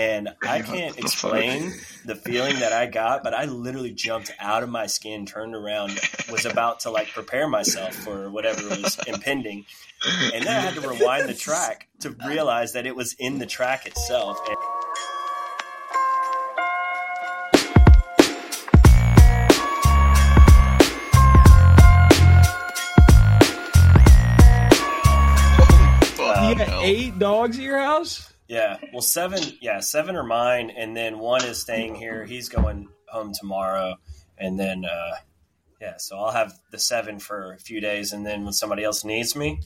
And I can't explain the feeling that I got, but I literally jumped out of my skin, turned around, was about to like prepare myself for whatever was impending. And then I had to rewind the track to realize that it was in the track itself. And- You got eight dogs at your house? Yeah. Well, seven. Yeah, seven are mine, and then one is staying here. He's going home tomorrow, and then uh, yeah. So I'll have the seven for a few days, and then when somebody else needs me,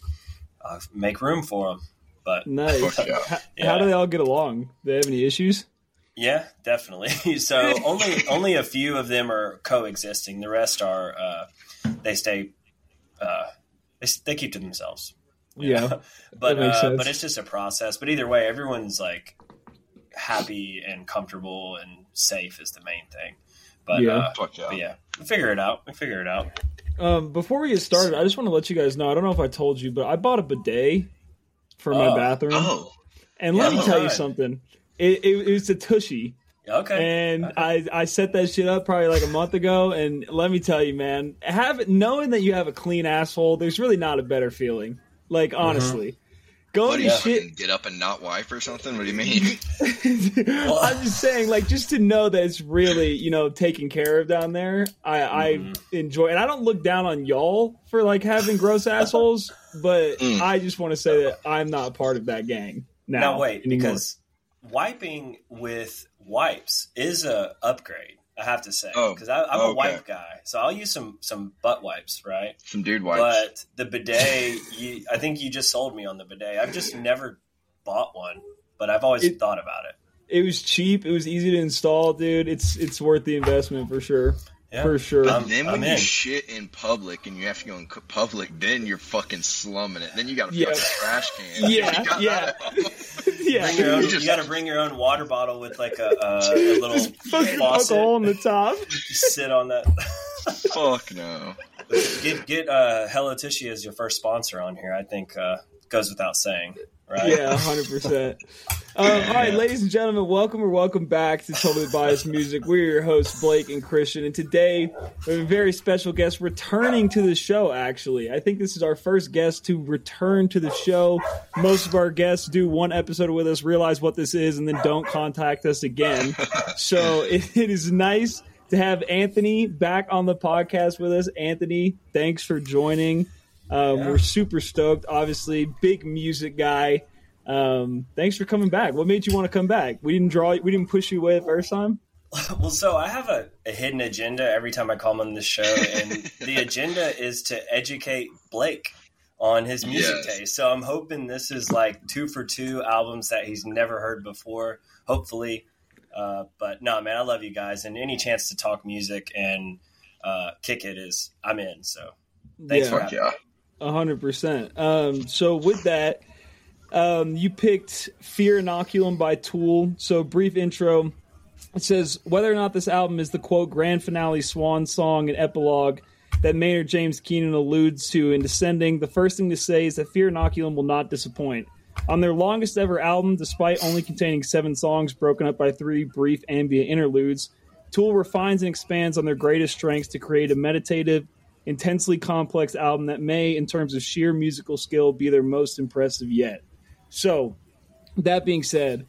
I'll make room for them. But Nice. Fuck yeah. How, Yeah. how do they all get along? Do they have any issues? yeah, definitely. so only only a few of them are coexisting. The rest are uh, they stay. Uh, they, they keep to themselves. Yeah. but uh, but it's just a process. But either way, everyone's like happy and comfortable and safe is the main thing. But Yeah. uh, yeah. but yeah, we figure it out. We figure it out. Um, before we get started, I just want to let you guys know. I don't know if I told you, but I bought a bidet for my Oh. bathroom. Oh, and let yeah, me tell you something. It, it, it was a tushy, Okay. and Okay. I I set that shit up probably like a month ago. And let me tell you, man, have knowing that you have a clean asshole, there's really not a better feeling. Like Mm-hmm. honestly, going what to you shit fucking get up and not wife or something? What do you mean? I'm just saying, like, just to know that it's really, you know, taken care of down there. I, Mhm. I enjoy, and I don't look down on y'all for like having gross assholes, but Mm. I just want to say that I'm not part of that gang now. now wait, anymore. because wiping with wipes is a upgrade. I have to say Oh, because I'm a okay. wipe guy, so I'll use some some butt wipes, right? Some dude wipes. But the bidet, you, I think you just sold me on the bidet. I've just never bought one, but I've always It- thought about it. it was cheap, it was easy to install, dude. It's it's worth the investment for sure, Yeah. for sure. But I'm- then I'm when you in. shit in public and you have to go in public, then you're fucking slumming it. Then you got to Yeah. fucking trash can. Yeah, yeah. that? yeah, Bring your own, You you, got to bring your own water bottle with like a, a, a little just fucking faucet. hole in the top. Just sit on that. Fuck no. get get uh, Hello Tushy as your first sponsor on here. I think uh, goes without saying, right? Yeah, hundred percent. Um, all right, ladies and gentlemen, welcome or welcome back to Totally Biased Music. We're your hosts, Blake and Christian, and today we have a very special guest returning to the show. Actually, I think this is our first guest to return to the show. Most of our guests do one episode with us, realize what this is, and then don't contact us again. So it, it is nice to have Anthony back on the podcast with us. Anthony, thanks for joining. Um, Yeah. We're super stoked. Obviously, big music guy. Um, thanks for coming back. What made you want to come back? We didn't draw. We didn't push you away the first time. Well, so I have a, a hidden agenda every time I come on this show, and the agenda is to educate Blake on his music Yes. taste. So I'm hoping this is like two for two albums that he's never heard before. Hopefully, uh, but no, man, I love you guys, and any chance to talk music and uh, kick it is I'm in. So Thanks for Fuck yeah. A hundred percent. Um, so with that, um, you picked "Fear Inoculum" by Tool. So brief intro. It says whether or not this album is the quote grand finale, swan song, and epilogue that Maynard James Keenan alludes to in Descending. The first thing to say is that Fear Inoculum will not disappoint. On their longest ever album, despite only containing seven songs broken up by three brief ambient interludes, Tool refines and expands on their greatest strengths to create a meditative, intensely complex album that may, in terms of sheer musical skill, be their most impressive yet. So, that being said,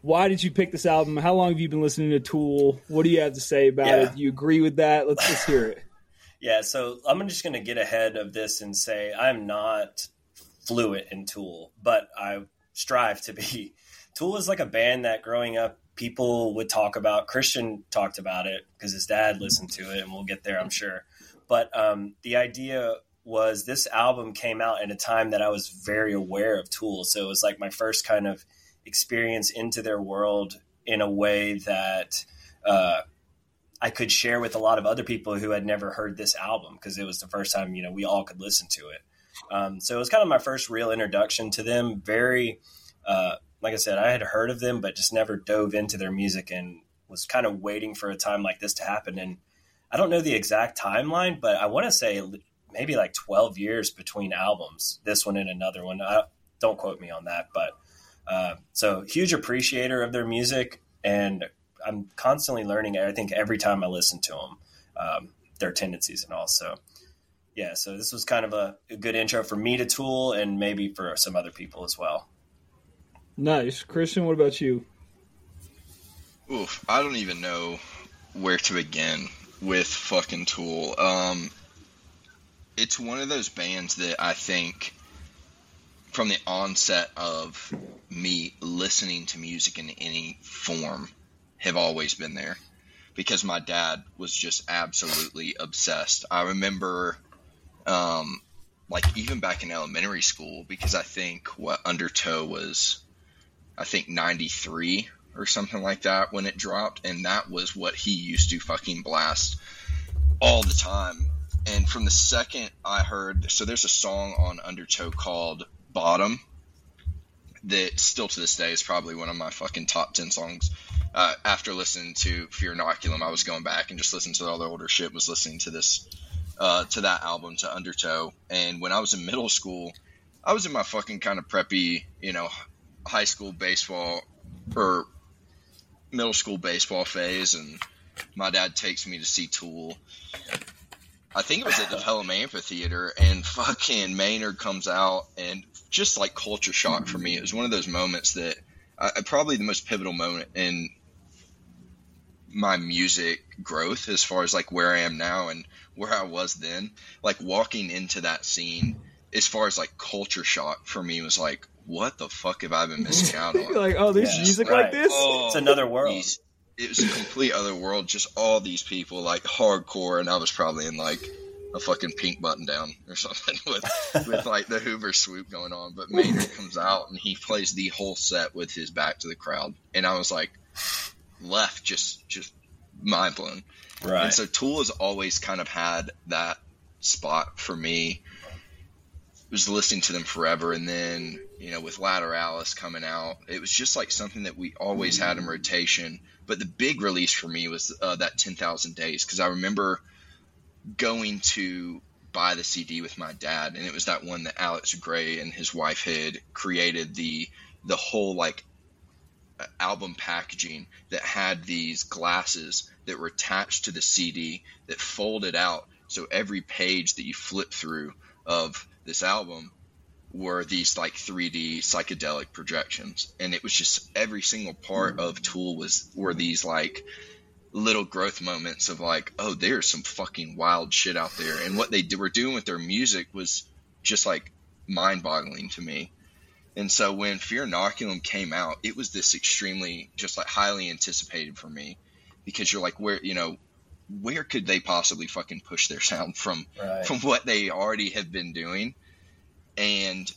why did you pick this album? How long have you been listening to Tool? What do you have to say about Yeah. it? Do you agree with that? Let's let's hear it. Yeah, so I'm just going to get ahead of this and say I'm not fluent in Tool, but I strive to be. Tool is like a band that growing up people would talk about. Christian talked about it because his dad listened to it, and we'll get there, I'm sure. But um, the idea was this album came out in a time that I was very aware of Tool, so it was like my first kind of experience into their world in a way that. Uh, I could share with a lot of other people who had never heard this album because it was the first time you know we all could listen to it. Um, so it was kind of my first real introduction to them. Very, uh, like I said, I had heard of them, but just never dove into their music and was kind of waiting for a time like this to happen. And I don't know the exact timeline, but I want to say maybe like 12 years between albums, this one and another one. I, don't quote me on that, but Uh, so huge appreciator of their music, and I'm constantly learning. I think every time I listen to them, um, their tendencies and all. So yeah, so this was kind of a, a good intro for me to Tool, and maybe for some other people as well. Nice, Christian. What about you? Oof, I don't even know where to begin with fucking Tool. Um, it's one of those bands that I think from the onset of me listening to music in any form have always been there. Because my dad was just absolutely obsessed. I remember um, like even back in elementary school because I think what Undertow was I think 93 or something like that when it dropped. And that was what he used to fucking blast all the time and from the second I heard, so there's a song on Undertow called Bottom that still to this day is probably one of my fucking top 10 songs. Uh, after listening to Fear Inoculum, I was going back and just listening to all the older shit, was listening to this, uh, to that album, to Undertow. And when I was in middle school, I was in my fucking kind of preppy, you know, high school baseball or middle school baseball phase. And my dad takes me to see Tool I think it was at the Pelham Amphitheater, and fucking Maynard comes out, and just like culture shock for me. It was one of those moments that uh, probably the most pivotal moment in my music growth as far as like where I am now and where I was then. Like walking into that scene, as far as like culture shock for me was like, what the fuck have I been missing out on? like, oh, there's yes, music right. like this. Oh, it's another world. These, it was a complete other world. Just all these people like hardcore, and I was probably in like a fucking pink button down or something with with like the Hoover swoop going on. But Maynard comes out and he plays the whole set with his back to the crowd, and I was like left just just mind blown. Right. And so Tool has always kind of had that spot for me. was listening to them forever, and then you know with Lateralus coming out, it was just like something that we always had in rotation but the big release for me was uh, that 10,000 Days because I remember going to buy the CD with my dad, and it was that one that Alex Grey and his wife had created the the whole like album packaging that had these glasses that were attached to the CD that folded out. So every page that you flip through of this album were these like 3D psychedelic projections, and it was just every single part of Tool was were these like little growth moments of like, oh, there's some fucking wild shit out there, and what they were doing with their music was just like mind-boggling to me. And so when Fear Inoculum came out, it was this extremely just like highly anticipated for me because you're like, where you know, where could they possibly fucking push their sound from right. from what they already have been doing? And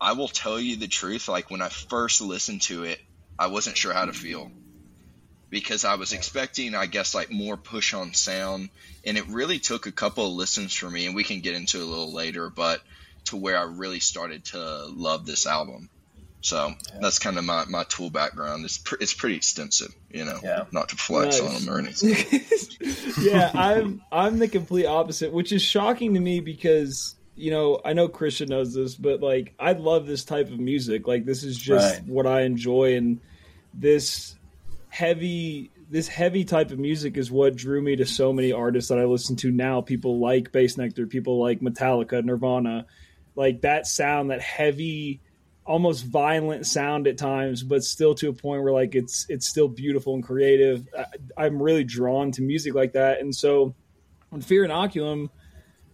I will tell you the truth, like when I first listened to it, I wasn't sure how to feel because I was expecting, I guess, like more push on sound. And it really took a couple of listens for me, and we can get into a little later, but to where I really started to love this album. So yeah. that's kind of my, my tool background. It's pr- it's pretty extensive, you know. Yeah. Not to flex nice. on them or anything. yeah, I'm I'm the complete opposite, which is shocking to me because you know, I know Christian knows this, but like I love this type of music. Like this is just right. what I enjoy and this heavy this heavy type of music is what drew me to so many artists that I listen to now. People like Bassnectar, people like Metallica, Nirvana, like that sound, that heavy, almost violent sound at times, but still to a point where like it's it's still beautiful and creative. I, am really drawn to music like that, and so when Fear and Inoculum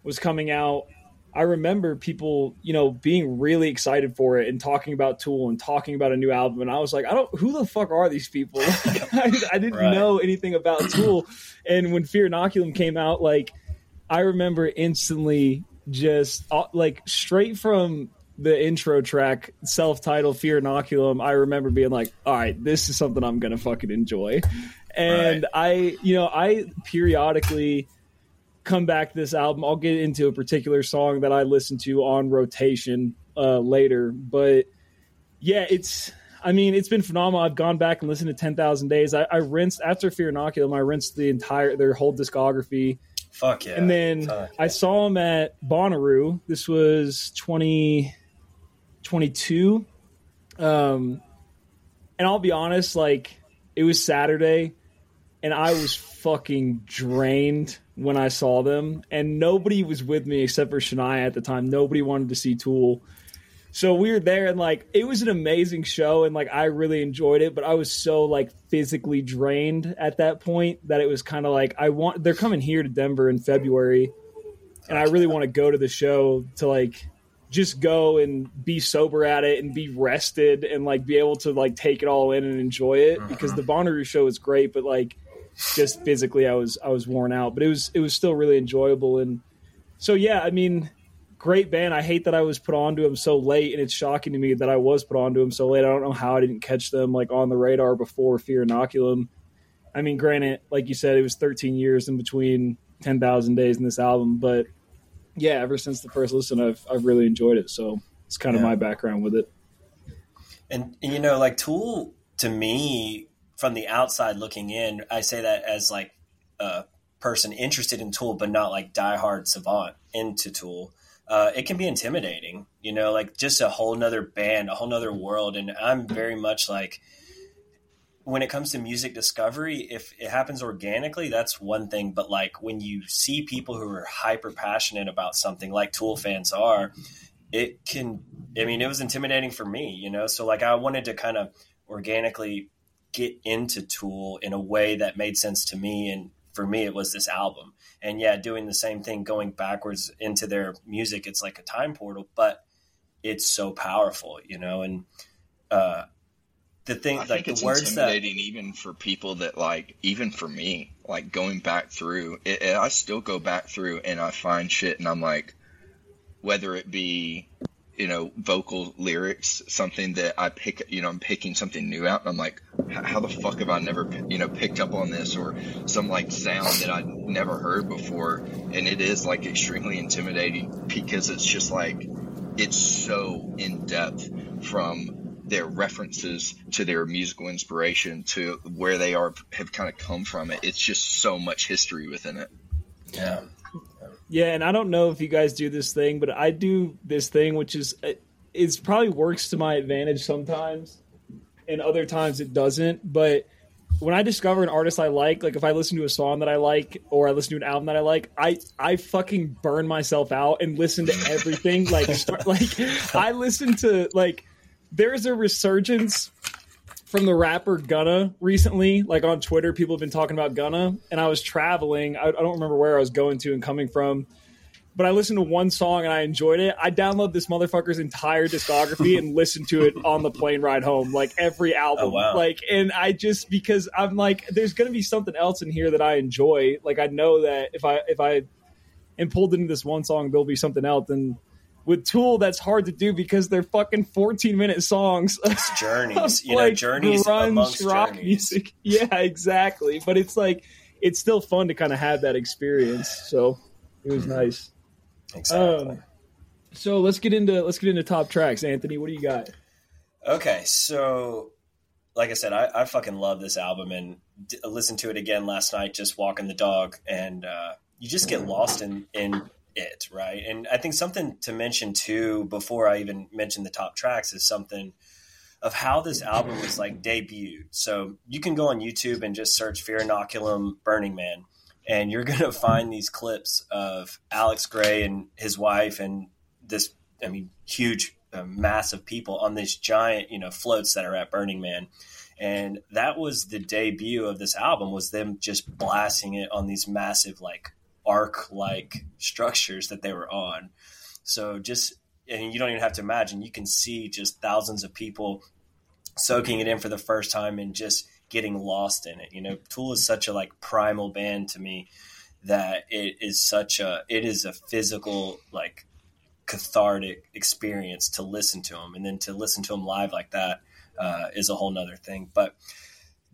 was coming out, I remember people, you know, being really excited for it and talking about Tool and talking about a new album. And I was like, I don't, who the fuck are these people? Like, I, I, didn't right. know anything about Tool. And when Fear Inoculum came out, like, I remember instantly just uh, like straight from the intro track, self titled Fear Inoculum, I remember being like, all right, this is something I'm going to fucking enjoy. And right. I, you know, I periodically come back to this album. I'll get into a particular song that I listen to on rotation uh, later, but yeah, it's. I mean, it's been phenomenal. I've gone back and listened to Ten Thousand Days. I, I rinsed after Fear Inoculum. I rinsed the entire their whole discography. Fuck yeah! And then I saw them at Bonnaroo. This was twenty twenty two. Um, and I'll be honest, like it was Saturday, and I was fucking drained when I saw them, and nobody was with me except for Shania at the time. Nobody wanted to see Tool. So we were there and like it was an amazing show and like I really enjoyed it, but I was so like physically drained at that point that it was kind of like I want they're coming here to Denver in February and I really want to go to the show to like just go and be sober at it and be rested and like be able to like take it all in and enjoy it mm-hmm. because the Bonnaroo show is great, but like just physically I was I was worn out, but it was it was still really enjoyable and so yeah, I mean great band. I hate that I was put onto them so late, and it's shocking to me that I was put onto them so late. I don't know how I didn't catch them like on the radar before Fear Inoculum. I mean, granted, like you said, it was 13 years in between 10,000 days in this album, but yeah, ever since the first listen, I've I've really enjoyed it. So it's kind of my background with it. And, and you know, like Tool to me, from the outside looking in, I say that as like a person interested in Tool, but not like diehard savant into Tool uh, it can be intimidating, you know, like just a whole nother band, a whole nother world. And I'm very much like, when it comes to music discovery, if it happens organically, that's one thing. But like when you see people who are hyper passionate about something, like Tool fans are, it can. I mean, it was intimidating for me, you know. So like, I wanted to kind of organically get into Tool in a way that made sense to me, and for me, it was this album and yeah, doing the same thing, going backwards into their music, it's like a time portal, but it's so powerful, you know. And uh, the thing, I like the words that even for people that like, even for me, like going back through, it, I still go back through and I find shit, and I'm like, whether it be you know, vocal lyrics, something that I pick, you know, I'm picking something new out, and I'm like, how the fuck have I never, you know, picked up on this or some like sound that I'd never heard before, and it is like extremely intimidating because it's just like, it's so in depth from their references to their musical inspiration to where they are have kind of come from it. It's just so much history within it. Yeah. Yeah, and I don't know if you guys do this thing, but I do this thing, which is uh, it's probably works to my advantage sometimes, and other times it doesn't. But when I discover an artist I like, like if I listen to a song that I like or I listen to an album that I like, I I fucking burn myself out and listen to everything. like start, like I listen to like there's a resurgence from the rapper Gunna recently. Like on Twitter, people have been talking about Gunna, and I was traveling. I, I, don't remember where I was going to and coming from, but I listened to one song and I enjoyed it. I downloaded this motherfucker's entire discography and listened to it on the plane ride home, like every oh, album. Oh, wow. Like, and I just because I'm like, there's gonna be something else in here that I enjoy. Like, I know that if I if I am pulled into this one song, there'll be something else and with Tool, that's hard to do because they're fucking 14 minute songs. It's journeys, you like know, journeys grunge, rock journeys. music. Yeah, exactly. But it's like, it's still fun to kind of have that experience. So it was nice. Exactly. Um, so let's get into let's get into top tracks. Anthony, what do you got? Okay, so like I said, I, I fucking love this album and d- listened to it again last night, just walking the dog, and uh, you just get lost in in it, right? And I think something to mention too, before I even mention the top tracks, is something of how this album was like debuted. So you can go on YouTube and just search Fear Inoculum Burning Man, and you're going to find these clips of Alex Grey and his wife and this, I mean, huge uh, mass of people on this giant, you know, floats that are at Burning Man. And that was the debut of this album was them just blasting it on these massive like arc like structures that they were on. So just and you don't even have to imagine, you can see just thousands of people soaking it in for the first time and just getting lost in it. You know, Tool is such a like primal band to me that it is such a it is a physical like cathartic experience to listen to them and then to listen to them live like that uh, is a whole nother thing. But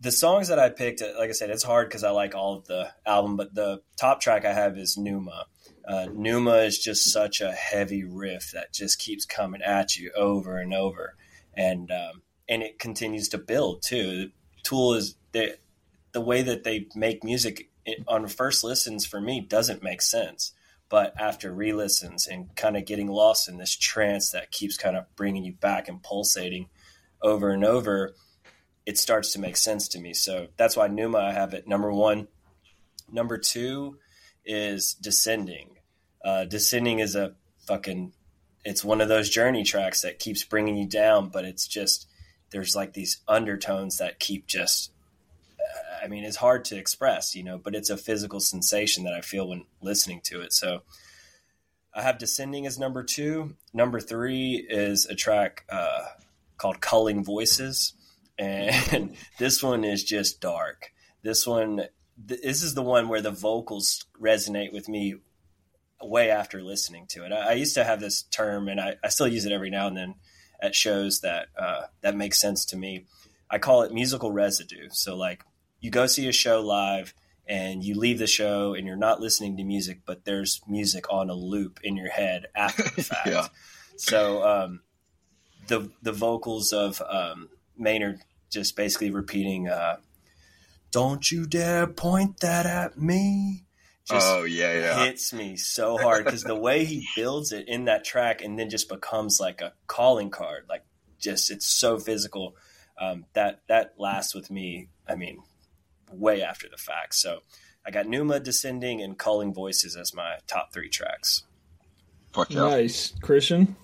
the songs that I picked, like I said, it's hard because I like all of the album, but the top track I have is Pneuma. Uh, Pneuma is just such a heavy riff that just keeps coming at you over and over, and um, and it continues to build too. Tool is the the way that they make music it, on first listens for me doesn't make sense, but after re-listens and kind of getting lost in this trance that keeps kind of bringing you back and pulsating over and over it starts to make sense to me. So that's why Pneuma I have it number one. Number two is Descending. Uh, Descending is a fucking it's one of those journey tracks that keeps bringing you down, but it's just there's like these undertones that keep just I mean, it's hard to express, you know, but it's a physical sensation that I feel when listening to it. So I have Descending as number two. Number three is a track uh, called Culling Voices. And this one is just dark. This one, this is the one where the vocals resonate with me way after listening to it. I, I used to have this term, and I, I, still use it every now and then at shows that uh, that makes sense to me. I call it musical residue. So, like, you go see a show live and you leave the show and you're not listening to music, but there's music on a loop in your head after the fact. yeah. So um, the the vocals of um, Maynard just basically repeating, uh, "Don't you dare point that at me." Just oh yeah, yeah. Hits me so hard because the way he builds it in that track and then just becomes like a calling card, like just it's so physical. Um, that that lasts with me. I mean, way after the fact. So I got Pneuma Descending, and calling Voices as my top three tracks. Fuck yeah. Nice. Christian?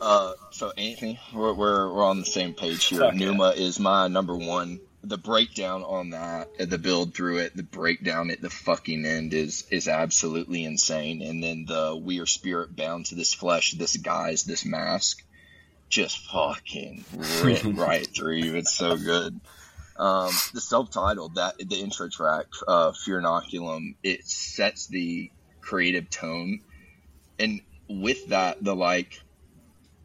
Uh, so Anthony, we're, we're, we're on the same page here. Yeah. is my number one. The breakdown on that, the build through it, the breakdown at the fucking end is is absolutely insane. And then the we are spirit bound to this flesh, this guise, this mask, just fucking rip right through you. It's so good. Um, the self-titled that the intro track, uh, Fear Inoculum, it sets the creative tone, and with that, the like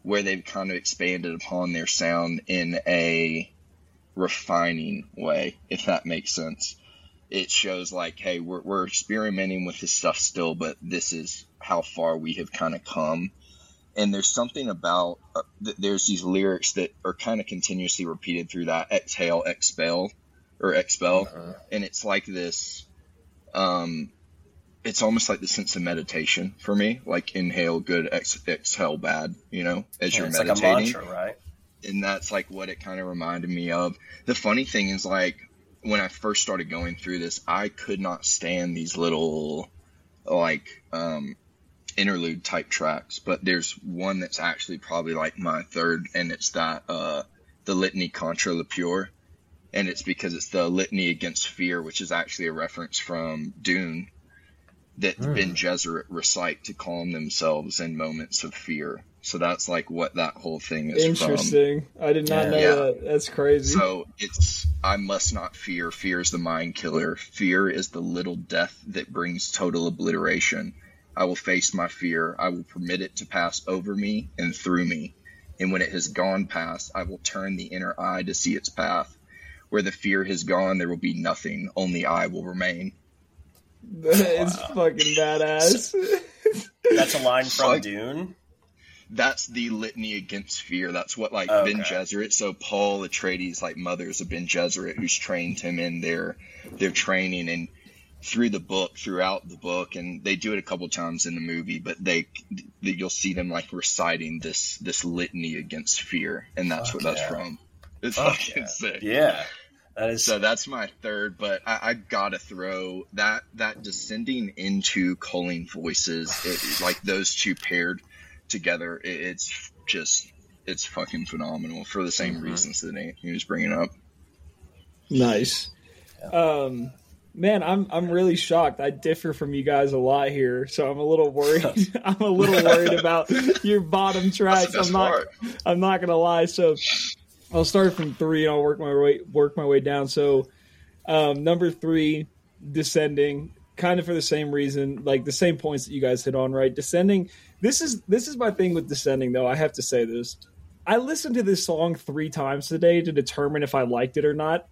where they've kind of expanded upon their sound in a refining way, if that makes sense. It shows like, hey, we're, we're experimenting with this stuff still, but this is how far we have kind of come and there's something about uh, th- there's these lyrics that are kind of continuously repeated through that exhale expel or expel uh-huh. and it's like this um it's almost like the sense of meditation for me like inhale good ex- exhale bad you know as yeah, you're meditating like mantra, right? And that's like what it kind of reminded me of. The funny thing is like when i first started going through this i could not stand these little like um interlude type tracks, but there's one that's actually probably like my third, and it's that uh, the litany contra la pure, and it's because it's the litany against fear, which is actually a reference from Dune that mm. Bene Gesserit recite to calm themselves in moments of fear. So that's like what that whole thing is. Interesting. From. I did not yeah. know yeah. that. That's crazy. So it's I must not fear. Fear is the mind killer. Fear is the little death that brings total obliteration. I will face my fear. I will permit it to pass over me and through me. And when it has gone past, I will turn the inner eye to see its path. Where the fear has gone, there will be nothing. Only I will remain. It's wow. fucking badass. That's a line from like, Dune. That's the litany against fear. That's what like okay. Bene Gesserit. So Paul Atreides, like mothers of Bene Gesserit, who's trained him in their their training, and through the book, throughout the book, and they do it a couple times in the movie. But they, you'll see them like reciting this this litany against fear, and that's Fuck what yeah. that's from. It's Fuck fucking yeah. sick. Yeah. That is... So that's my third, but I, I gotta throw that that descending into culling voices, it, like those two paired together, it, it's just it's fucking phenomenal for the same mm-hmm. reasons that he was bringing up. Nice. Um, Man, I'm I'm really shocked. I differ from you guys a lot here, so I'm a little worried. I'm a little worried about your bottom tracks. I'm not part. I'm not gonna lie. So I'll start from three and I'll work my way work my way down. So um, number three, descending, kind of for the same reason, like the same points that you guys hit on, right? Descending. This is this is my thing with descending, though. I have to say this. I listened to this song three times today to determine if I liked it or not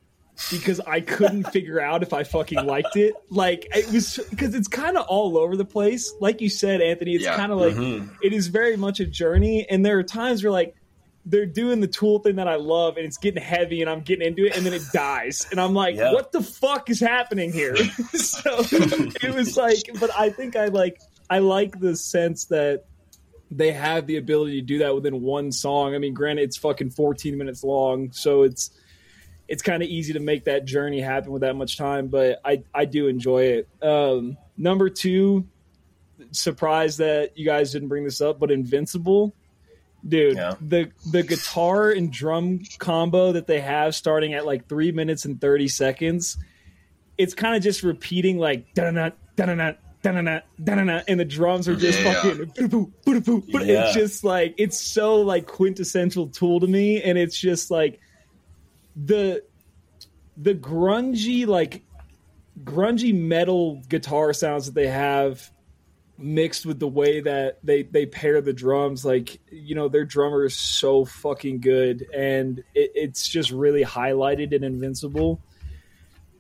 because I couldn't figure out if I fucking liked it. Like it was because it's kind of all over the place. Like you said, Anthony, it's yeah. kind of like mm-hmm. it is very much a journey, and there are times where like they're doing the tool thing that I love, and it's getting heavy, and I'm getting into it, and then it dies, and I'm like, yeah. what the fuck is happening here? so it was like, but I think I like I like the sense that they have the ability to do that within one song. I mean, granted, it's fucking 14 minutes long, so it's it's kind of easy to make that journey happen with that much time. But I I do enjoy it. Um, number two, surprised that you guys didn't bring this up, but Invincible. Dude, Yeah. the the guitar and drum combo that they have starting at like three minutes and thirty seconds, it's kind of just repeating like da da da da and the drums are just Yeah. fucking boo boo boo boo. Yeah. It's just like it's so like quintessential Tool to me, and it's just like the the grungy like grungy metal guitar sounds that they have mixed with the way that they they pair the drums like you know their drummer is so fucking good and it, it's just really highlighted in invincible.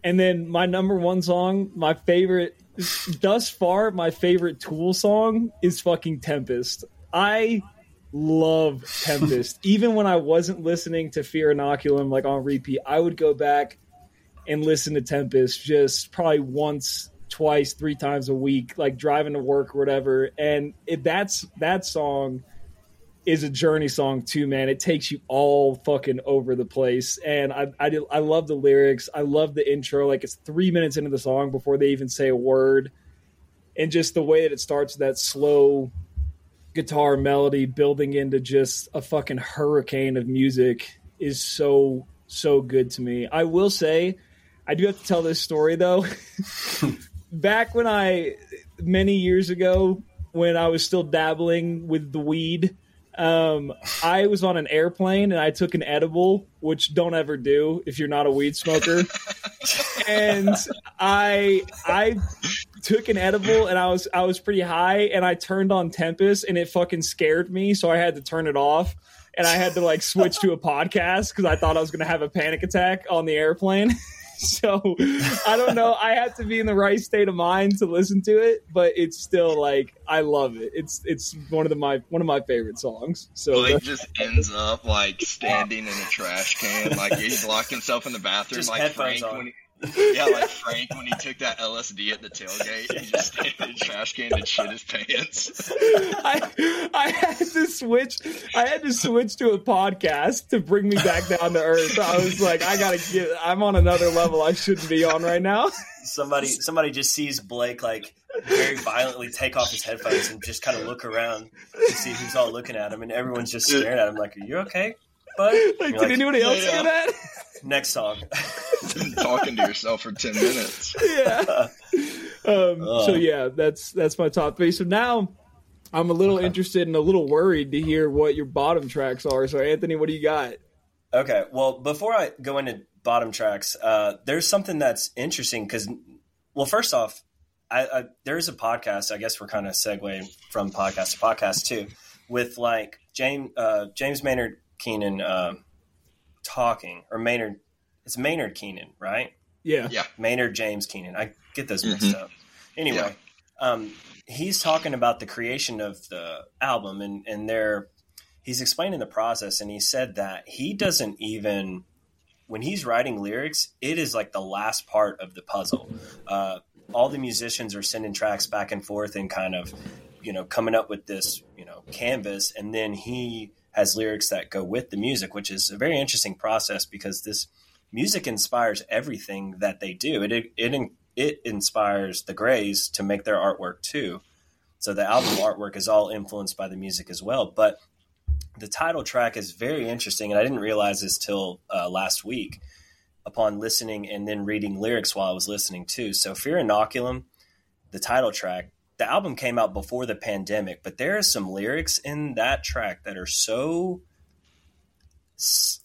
And then my number one song my favorite thus far my favorite tool song is fucking tempest. I love tempest. Even when i wasn't listening to fear inoculum like on repeat i would go back and listen to tempest just probably once twice three times a week like driving to work or whatever. And it, that's that song is a journey song too man. It takes you all fucking over the place. And i i, I love the lyrics. I love the intro. Like it's three minutes into the song before they even say a word. And just the way that it starts that slow guitar melody building into just a fucking hurricane of music is so so good to me. I will say i do have to tell this story though back when I many years ago when I was still dabbling with the weed, um, I was on an airplane and I took an edible, which don't ever do if you're not a weed smoker. and I I took an edible and I was I was pretty high and I turned on Tempest and it fucking scared me, so I had to turn it off. And I had to like switch to a podcast because I thought I was to have a panic attack on the airplane. so I don't know. I have to be in the right state of mind to listen to it, but it's still like I love it. It's it's one of the my one of my favorite songs. So Blake that's- just ends up like standing in a trash can, like he's locked himself in the bathroom, Just like Frank on. when he, yeah, like Frank when he took that LSD at the tailgate. He just stayed in a trash can and shit his pants. I I had to switch. I had to switch to a podcast to bring me back down to earth. I was like, I gotta get. I'm on another level I shouldn't be on right now. somebody somebody just sees Blake like very violently take off his headphones and just kind of look around to see who's all looking at him, and everyone's just staring at him like, "Are you okay, bud?" Like, did like, anybody else yeah. hear that? Next song. Talking to yourself for ten minutes. yeah. Um, so yeah, that's that's my top three. So now I'm a little interested and a little worried to hear what your bottom tracks are. So Anthony, what do you got? Okay, well, before I go into bottom tracks, uh, there's something that's interesting because, well, first off, I, I, there's a podcast. I guess we're kind of segueing from podcast to podcast too, with like James uh, James Maynard Keenan um talking or Maynard. It's Maynard Keenan, right? Yeah. Yeah. Maynard James Keenan. I get those mixed up. Anyway, um, he's talking about the creation of the album, and and they're he's explaining the process, and he said that he doesn't even when he's writing lyrics, it is like the last part of the puzzle. Uh, all the musicians are sending tracks back and forth and kind of you know coming up with this you know canvas, and then he has lyrics that go with the music, which is a very interesting process because this music inspires everything that they do. It it it, inspires the Greys to make their artwork too. So the album artwork is all influenced by the music as well. But the title track is very interesting, and I didn't realize this till uh, last week upon listening and then reading lyrics while I was listening too. So Fear Inoculum, the title track, the album came out before the pandemic, but there are some lyrics in that track that are so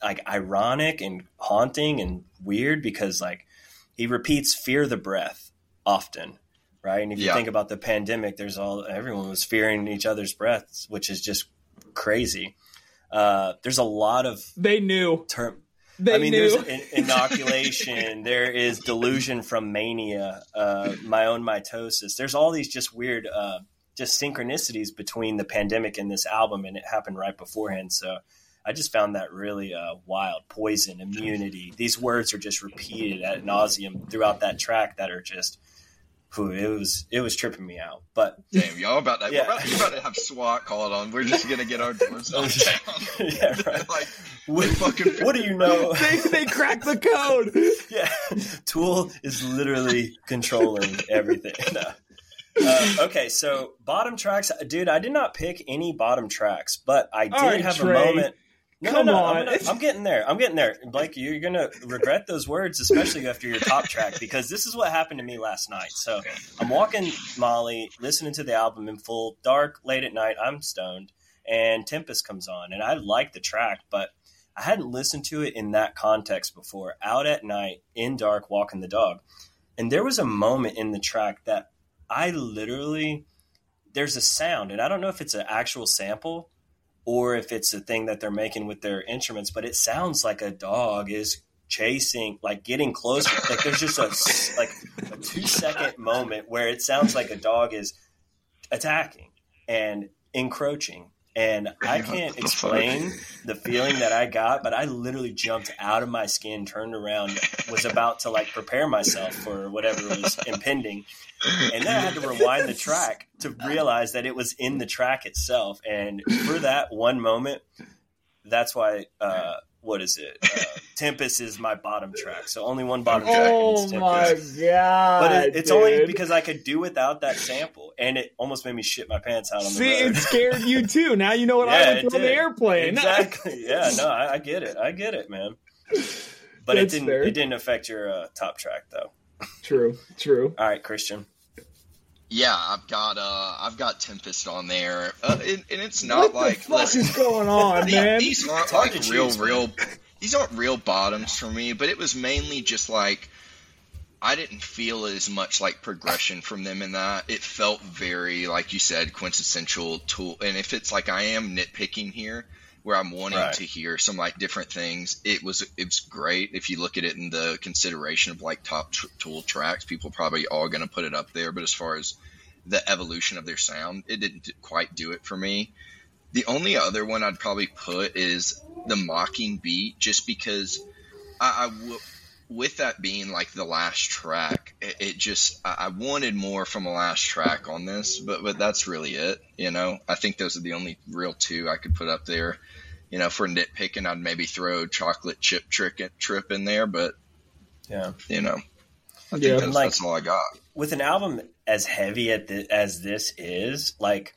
like ironic and haunting and weird because like he repeats fear the breath often right and if you Yeah. think about the pandemic there's all everyone was fearing each other's breaths which is just crazy uh, there's a lot of They knew. term They I mean, knew. there's in- inoculation. there is delusion from mania, uh, my own mitosis. There's all these just weird, uh, just synchronicities between the pandemic and this album, and it happened right beforehand. So I just found that really uh, wild. Poison, immunity. These words are just repeated at nauseum throughout that track that are just whew, it was it was tripping me out. But Damn, y'all about that? Yeah. We're about, you're about to have SWAT called on. We're just gonna get our doors knocked down. yeah, right. like, What, fucking- what do you know? they they cracked the code. yeah, Tool is literally controlling everything. No. Uh, okay, so bottom tracks, dude. I did not pick any bottom tracks, but I did All right, have Trey. a moment. No, Come no, no, on. I'm, gonna- I'm getting there. I'm getting there. Blake, you're gonna regret those words, especially after your top track, because this is what happened to me last night. So I'm walking Molly, listening to the album in full, dark, late at night. I'm stoned, and Tempest comes on, and I like the track, but I hadn't listened to it in that context before. Out at night, in dark, walking the dog, and there was a moment in the track that I literally there's a sound, and I don't know if it's an actual sample or if it's a thing that they're making with their instruments, but it sounds like a dog is chasing, like getting closer. like there's just a like a two second moment where it sounds like a dog is attacking and encroaching. And I can't explain the feeling that I got, but I literally jumped out of my skin, turned around, was about to like prepare myself for whatever was impending, and then I had to rewind the track to realize that it was in the track itself. And for that one moment, that's why. Uh, what is it? Uh, Tempest is my bottom track, so only one bottom track. Oh my god! But it, it's only because I could do without that sample, and it almost made me shit my pants out on the See, road. it scared you too. Now you know what Yeah, I went through on the airplane. Exactly. Yeah. No, I, I get it. I get it, man. But it didn't. fair. It didn't affect your uh, top track, though. True, true. All right, Christian. Yeah, I've got uh, I've got Tempest on there, uh, and, and it's not what like the fuck is going on, these, man? these aren't It's like real, choose, real. These aren't real bottoms for me, but it was mainly just like I didn't feel as much like progression from them in that. It felt very, like you said, quintessential tool. And if it's like I am nitpicking here, where I'm wanting Right. to hear some like different things, it was it was great. If you look at it in the consideration of like top tool tracks, people probably all going to put it up there. But as far as the evolution of their sound, it didn't quite do it for me. The only other one I'd probably put is the Mockingbeat, just because I, I w- with that being like the last track, it, it just I, I wanted more from a last track on this, but but that's really it. You know, I think those are the only real two I could put up there. You know, for nitpicking, I'd maybe throw chocolate chip trick trip in there, but Yeah. you know, I think Yeah. that's, Like- that's all I got. With an album as heavy at the, as this is, like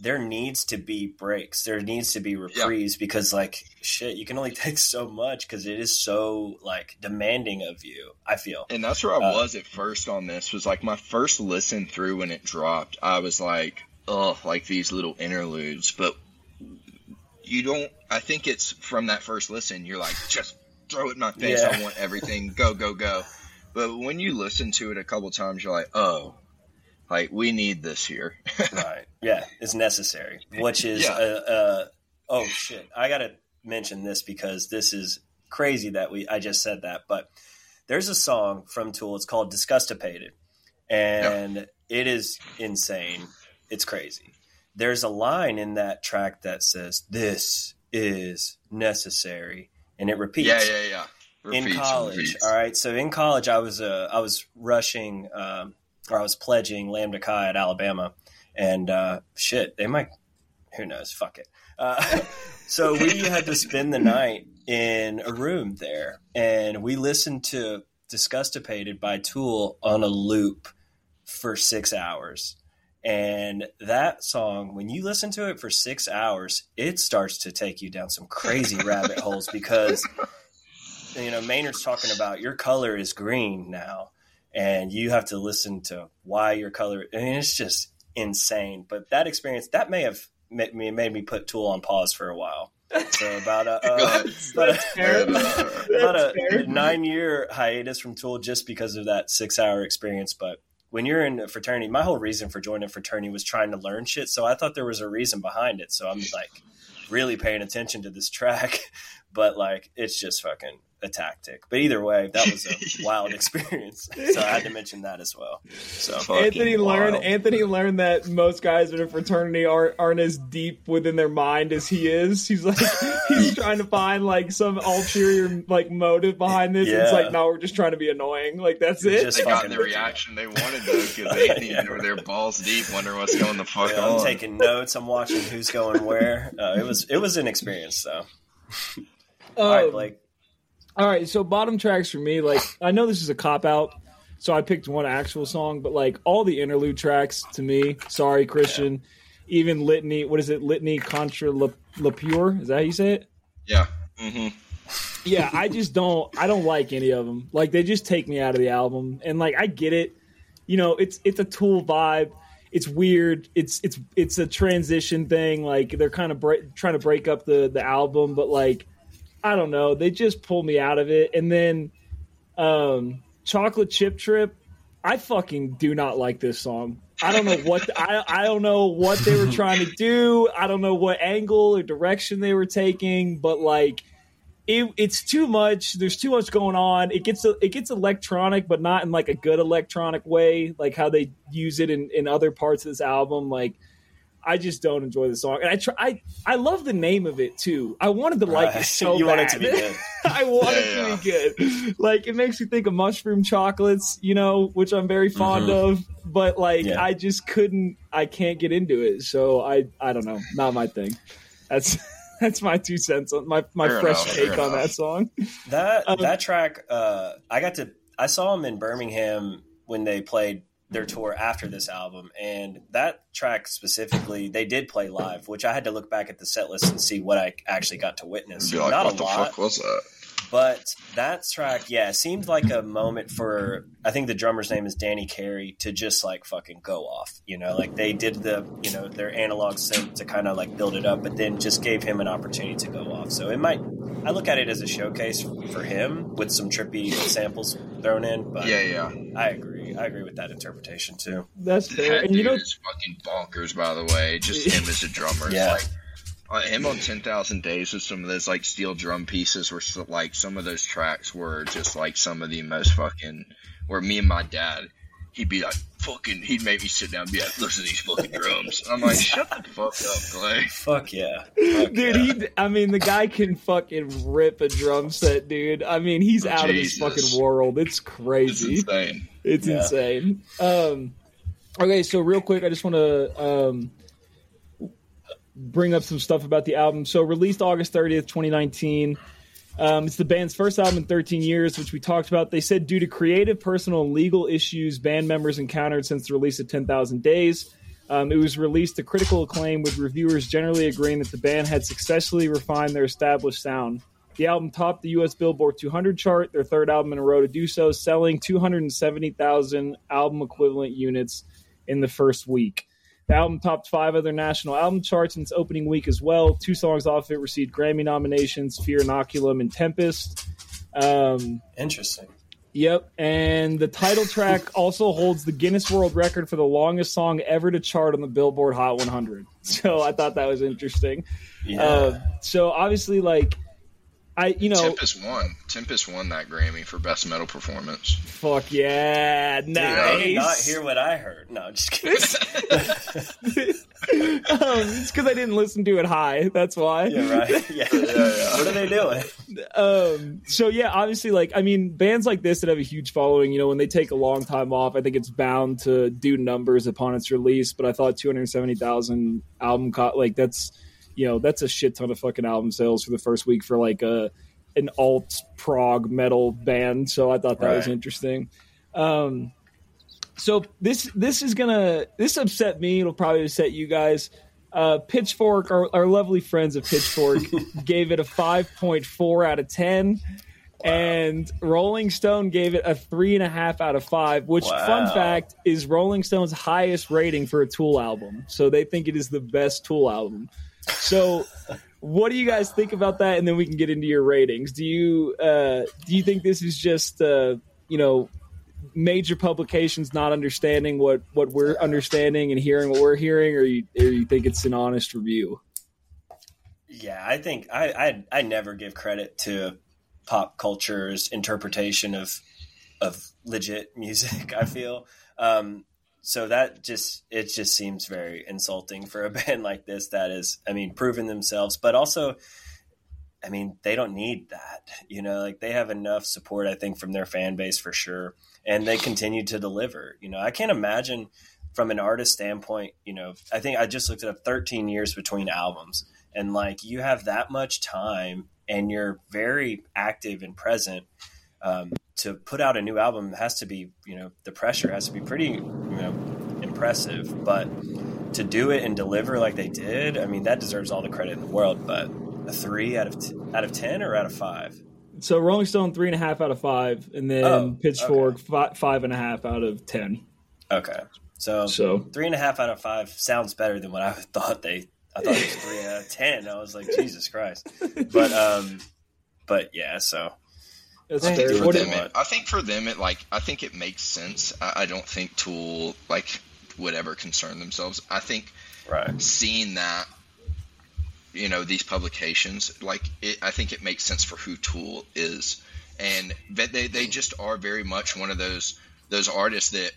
there needs to be breaks. There needs to be reprieves because, like, shit, you can only take so much because it is so like demanding of you. I feel. And that's where I Uh, was at first on this. Was like my first listen through when it dropped. I was like, oh, like these little interludes. But you don't. I think it's from that first listen. You're like, just throw it in my face. Yeah. I want everything. Go, go, go. But when you listen to it a couple times, you're like, oh, like we need this here. right. Yeah, it's necessary. Which is, Yeah. uh, uh, oh shit, I gotta mention this because this is crazy that we I just said that, but there's a song from Tool. It's called "Disgustipated," and it is insane. It's crazy. There's a line in that track that says, "This is necessary," and it repeats yeah, yeah, yeah. in college. repeats. All right, so in college, I was uh, I was rushing um, or I was pledging Lambda Chi at Alabama, and uh, shit, they might. Who knows? Fuck it. Uh, so we had to spend the night in a room there, and we listened to "Disgustipated" by Tool on a loop for six hours. And that song, when you listen to it for six hours, it starts to take you down some crazy rabbit holes because you know, Maynard's talking about your color is green now, and you have to listen to why your color. I mean, it's just insane. But that experience that may have made me made me put Tool on pause for a while. So about a uh, about a, about a That's nine year hiatus from Tool just because of that six hour experience. But when you're in a fraternity, my whole reason for joining a fraternity was trying to learn shit. So I thought there was a reason behind it. So I'm like really paying attention to this track. But like, it's just fucking a tactic. But either way, that was a wild experience. So I had to mention that as well. So Anthony learned. wild. Anthony learned that most guys in a fraternity aren't aren't as deep within their mind as he is. He's like he's trying to find like some ulterior like motive behind this. It's like no, we're just trying to be annoying. Like that's it. Just They got the reaction they wanted though, because they didn't even know their balls deep, wondering what's going the fuck Yeah, on. I'm taking notes. I'm watching who's going where. Uh, it was it was an experience though. All right, Um, Blake. All right, so bottom tracks for me, like I know this is a cop out, so I picked one actual song, but like all the interlude tracks to me, sorry Christian, even litany, what is it, litany contra la, la pure? Is that how you say it? yeah. hmm Yeah, I just don't, I don't like any of them. Like they just take me out of the album, and like I get it, you know, it's it's a Tool vibe. It's weird. It's it's it's a transition thing. Like they're kind of break, trying to break up the the album, but like I don't know. They just pulled me out of it. And then um, Chocolate Chip Trip. I fucking do not like this song. I don't know what I I don't know what they were trying to do. I don't know what angle or direction they were taking, but like it, it's too much. There's too much going on. It gets it gets electronic, but not in like a good electronic way, like how they use it in, in other parts of this album. Like I just don't enjoy the song, and I try. I I love the name of it too. I wanted to like Right. it so you bad. want it to be good. I want Yeah, it to be good. Like it makes me think of mushroom chocolates, you know, which I'm very fond of. But like Yeah. I just couldn't. I can't get into it. So I I don't know. Not my thing. That's that's my two cents on my my Fair fresh enough, take on that song. That Um, that track, uh, I got to. I saw them in Birmingham when they played their mm-hmm. tour after this album, and that track specifically, they did play live, which I had to look back at the set list and see what I actually got to witness. Like, Not what a the lot, fuck was that? But that track, yeah, seemed like a moment for. I think the drummer's name is Danny Carey to just like fucking go off. You know, like they did the you know their analog synth to kind of like build it up, but then just gave him an opportunity to go off. So it might. I look at it as a showcase for him with some trippy samples thrown in. But Yeah, yeah. I agree. I agree with that interpretation too. That's fair. That And you know, is fucking bonkers, by the way. Just him as a drummer. Yeah. Like, uh, him on 10,000 Days with some of those, like, steel drum pieces were, so, like, some of those tracks were just, like, some of the most fucking, where me and my dad, he'd be like, fucking, he'd make me sit down and be like, listen to these fucking drums. I'm like, shut the fuck up, Clay. Fuck yeah, Fuck dude, yeah. he. I mean, the guy can fucking rip a drum set, dude. I mean, he's out of his fucking world. It's crazy. It's crazy. insane. It's Yeah. insane. Um, okay, so real quick, I just want to um, bring up some stuff about the album. So, released August 30th, 2019. Um, it's the band's first album in 13 years, which we talked about. They said due to creative, personal, and legal issues band members encountered since the release of 10,000 Days, um, it was released to critical acclaim, with reviewers generally agreeing that the band had successfully refined their established sound. The album topped the U.S. Billboard 200 chart, their third album in a row to do so, selling 270,000 album equivalent units in the first week. The album topped five other national album charts in its opening week as well. Two songs off it received Grammy nominations Fear Inoculum and Tempest. Um, Interesting. Yep, and the title track also holds the Guinness World Record for the longest song ever to chart on the Billboard Hot 100. So I thought that was interesting. Yeah. Uh, so obviously, like, I you know, Tempest won. Tempest won that Grammy for Best Metal Performance. fuck yeah, Dude, I did not hear what I heard. No, just kidding. um, it's because I didn't listen to it high. That's why. yeah, right. Yeah. yeah. What are they doing? um so yeah obviously like i mean bands like this that have a huge following you know when they take a long time off i think it's bound to do numbers upon its release but i thought 270000 album co- like that's you know that's a shit ton of fucking album sales for the first week for like a an alt prog metal band so i thought that was interesting um so this this is gonna this upset me it'll probably upset you guys uh, Pitchfork, our, our lovely friends of Pitchfork, gave it a 5.4 out of 10. And Rolling Stone gave it a three and a half out of five, which, fun fact, is Rolling Stone's highest rating for a Tool album. So they think it is the best Tool album. So, what do you guys think about that? And then we can get into your ratings. Do you uh, do you think this is just uh, you know major publications not understanding what what we're understanding and hearing what we're hearing, or you or you think it's an honest review? Yeah, I think I, I I never give credit to pop culture's interpretation of of legit music. I feel um, so that just it just seems very insulting for a band like this that is, I mean, proving themselves, but also. I mean, they don't need that. You know, like they have enough support, I think, from their fan base for sure. And they continue to deliver. You know, I can't imagine from an artist standpoint, you know, I think I just looked at 13 years between albums. And like you have that much time and you're very active and present. Um, to put out a new album has to be, you know, the pressure has to be pretty, you know, impressive. But to do it and deliver like they did, I mean, that deserves all the credit in the world. But a three out of t- out of ten or out of five? So Rolling Stone three and a half out of five, and then oh, Pitchfork okay. five, five and a half out of ten. Okay, so so three and a half out of five sounds better than what I thought they. I thought it was three out of ten. I was like, Jesus Christ! But um, but yeah, so. I think, for them, it, I think for them, it like I think it makes sense. I, I don't think Tool like would ever concern themselves. I think right. seeing that you know these publications like it, i think it makes sense for who tool is and that they, they just are very much one of those those artists that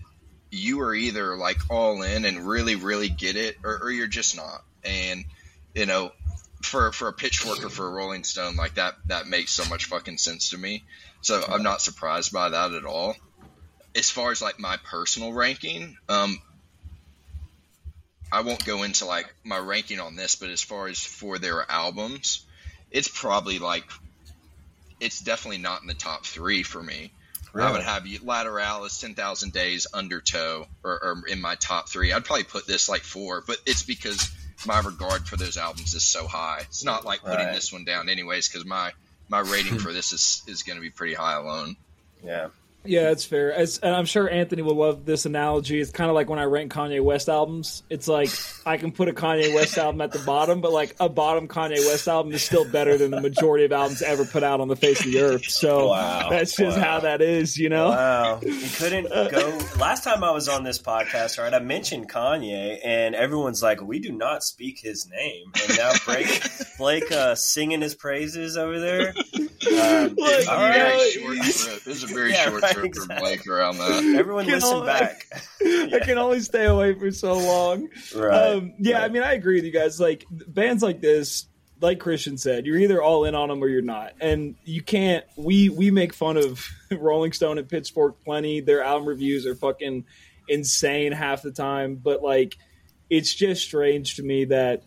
you are either like all in and really really get it or, or you're just not and you know for for a pitchfork or for a rolling stone like that that makes so much fucking sense to me so i'm not surprised by that at all as far as like my personal ranking um I won't go into like my ranking on this, but as far as for their albums, it's probably like it's definitely not in the top three for me. Really? I would have Lateralus, Ten Thousand Days, Undertow, or, or in my top three. I'd probably put this like four, but it's because my regard for those albums is so high. It's not like putting right. this one down anyways, because my my rating for this is is going to be pretty high alone. Yeah. Yeah, that's fair. As, and I'm sure Anthony will love this analogy. It's kind of like when I rank Kanye West albums. It's like I can put a Kanye West album at the bottom, but like a bottom Kanye West album is still better than the majority of albums ever put out on the face of the earth. So wow. that's just wow. how that is, you know. Wow, you couldn't go. Last time I was on this podcast, right? I mentioned Kanye, and everyone's like, "We do not speak his name." And now Blake, Blake uh, singing his praises over there. Um, like, all right, short trip. This is a very yeah, short trip exactly. Blake around that. Everyone listen only, back. I can only stay away for so long. Right. Um, yeah, right. I mean, I agree with you guys. Like bands like this, like Christian said, you're either all in on them or you're not, and you can't. We we make fun of Rolling Stone and Pitchfork plenty. Their album reviews are fucking insane half the time, but like, it's just strange to me that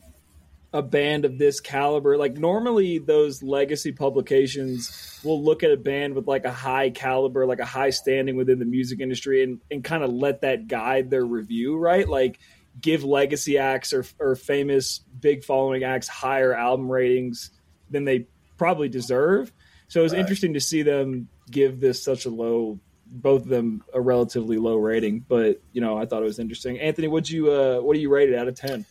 a band of this caliber like normally those legacy publications will look at a band with like a high caliber like a high standing within the music industry and, and kind of let that guide their review right? Like give legacy acts or, or famous big following acts higher album ratings than they probably deserve. So it was right. interesting to see them give this such a low both of them a relatively low rating but you know i thought it was interesting. Anthony what'd you uh what do you rate it out of 10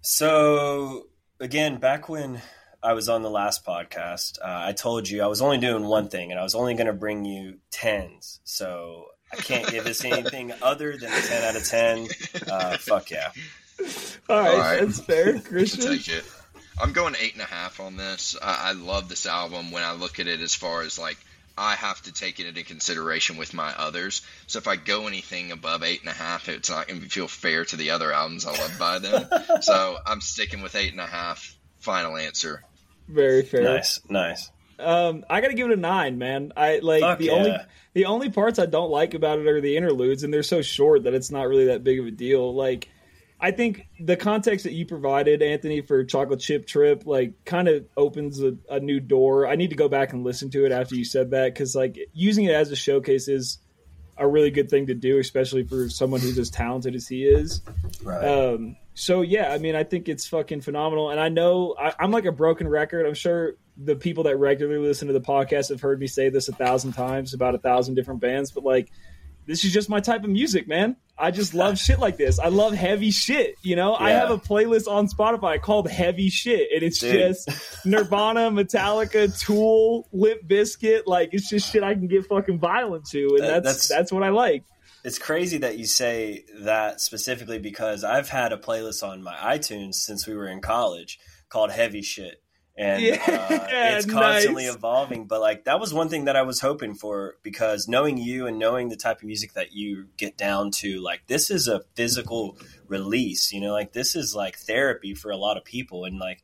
so again, back when I was on the last podcast, uh, I told you I was only doing one thing, and I was only going to bring you tens. So I can't give this anything other than a ten out of ten. Uh, fuck yeah! All right, All right. that's fair, Christian. Take it. I'm going eight and a half on this. I, I love this album when I look at it as far as like I have to take it into consideration with my others. So if I go anything above eight and a half, it's not going to feel fair to the other albums I love by them. so I'm sticking with eight and a half. Final answer. Very fair. Nice, nice. Um, I gotta give it a nine, man. I like Fuck the yeah. only the only parts I don't like about it are the interludes, and they're so short that it's not really that big of a deal. Like I think the context that you provided, Anthony, for Chocolate Chip Trip, like, kind of opens a, a, new door. I need to go back and listen to it after you said that because, like, using it as a showcase is a really good thing to do, especially for someone who's as talented as he is. Right. Um, so yeah, I mean, I think it's fucking phenomenal, and I know I, I'm like a broken record. I'm sure the people that regularly listen to the podcast have heard me say this a thousand times about a thousand different bands, but like this is just my type of music, man. I just love shit like this. I love heavy shit. You know, yeah. I have a playlist on Spotify called Heavy Shit, and it's Dude. just Nirvana, Metallica, Tool, Limp Bizkit. Like it's just shit I can get fucking violent to, and that's that's, that's what I like. It's crazy that you say that specifically because I've had a playlist on my iTunes since we were in college called Heavy Shit and Yeah, uh, it's constantly nice. evolving. But like that was one thing that I was hoping for because knowing you and knowing the type of music that you get down to, like this is a physical release. You know, like this is like therapy for a lot of people, and like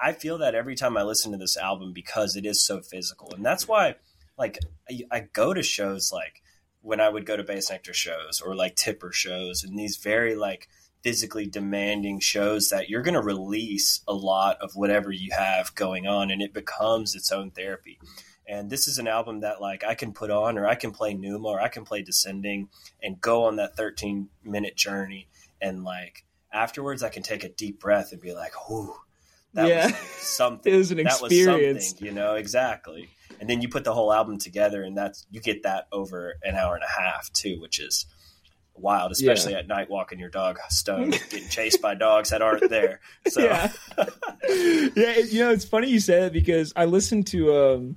I feel that every time I listen to this album because it is so physical, and that's why like I, I go to shows like when I would go to Bassnectar shows or like Tipper shows, and these very like physically demanding shows that you're going to release a lot of whatever you have going on and it becomes its own therapy and this is an album that like i can put on or i can play Pneuma or i can play descending and go on that 13 minute journey and like afterwards i can take a deep breath and be like whoo that Yeah. was like something It was an that experience. was something you know exactly and then you put the whole album together and that's you get that over an hour and a half too which is wild especially at night walking your dog stone getting chased by dogs that aren't there so Yeah. yeah, it- you know, it's funny you say that because I listened to um,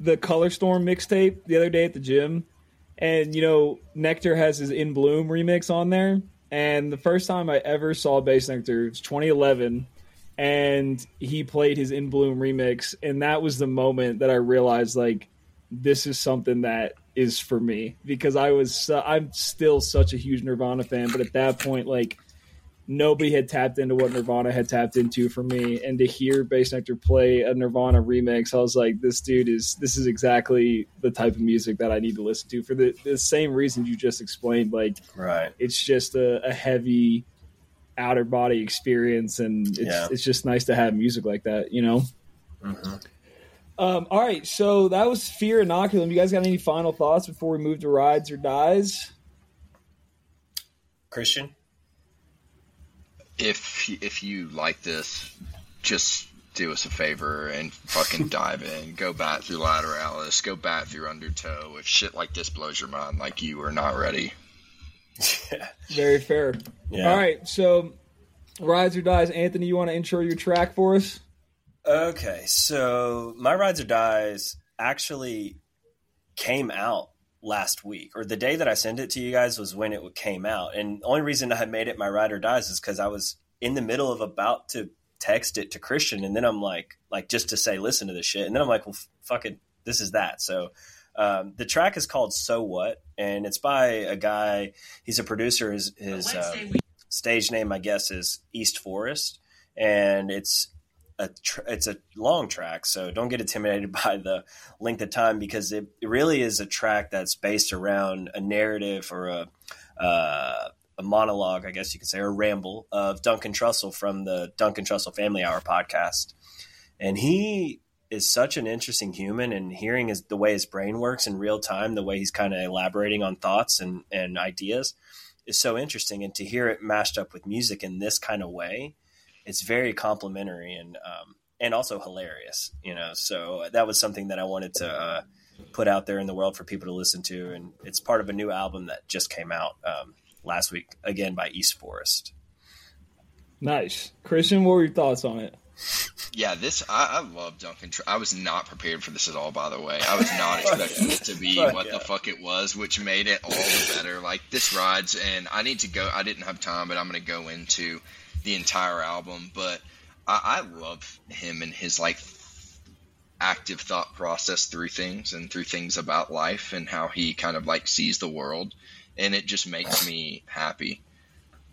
the Color Storm mixtape the other day at the gym, and you know, Nectar has his In Bloom remix on there. And the first time I ever saw Bassnectar was 2011, and he played his In Bloom remix, and that was the moment that I realized like this is something that is for me because I was su- I'm still such a huge Nirvana fan, but at that point like nobody had tapped into what Nirvana had tapped into for me, and to hear Bassnectar play a Nirvana remix, I was like, this dude is this is exactly the type of music that I need to listen to for the, the same reasons you just explained. Like right it's just a, a heavy outer body experience, and it's Yeah. it's just nice to have music like that, you know. Mhm. Um, all right, so that was Fear Inoculum. You guys got any final thoughts before we move to rides or dies? christian if if you like this, just do us a favor and fucking dive in. Go back through Lateralus. Go back through Undertow. If shit like this blows your mind, like you are not ready. yeah Very fair. Yeah. All right, so rides or dies. Anthony, you want to intro your track for us? Okay, so my rides or dies actually came out last week, or the day that I sent it to you guys was when it came out. And the only reason I made it my ride or dies is because I was in the middle of about to text it to Christian, and then I'm like, like just to say, listen to this shit, and then I'm like, well, f- fuck it, this is that. So. Um, the track is called "So What," and it's by a guy. He's a producer. His, his um, stage name, I guess, is East Forest, and it's a tr- it's a long track, so don't get intimidated by the length of time because it, it really is a track that's based around a narrative or a uh, a monologue, I guess you could say, or a ramble of Duncan Trussell from the Duncan Trussell Family Hour podcast, and he is such an interesting human and hearing his, the way his brain works in real time the way he's kind of elaborating on thoughts and, and ideas is so interesting. And to hear it mashed up with music in this kind of way it's very complimentary and um, and also hilarious you know so that was something that i wanted to uh, put out there in the world for people to listen to and it's part of a new album that just came out um, last week again by east forest Nice, Christian. What were your thoughts on it? Yeah, this I, I love Duncan. Tr- I was not prepared for this at all. By the way, I was not expecting it to be Fuck what yeah. the fuck it was, which made it all the better. Like this rides, and I need to go. I didn't have time, but I'm gonna go into the entire album. But I, I love him and his like active thought process through things and through things about life and how he kind of like sees the world, and it just makes me happy.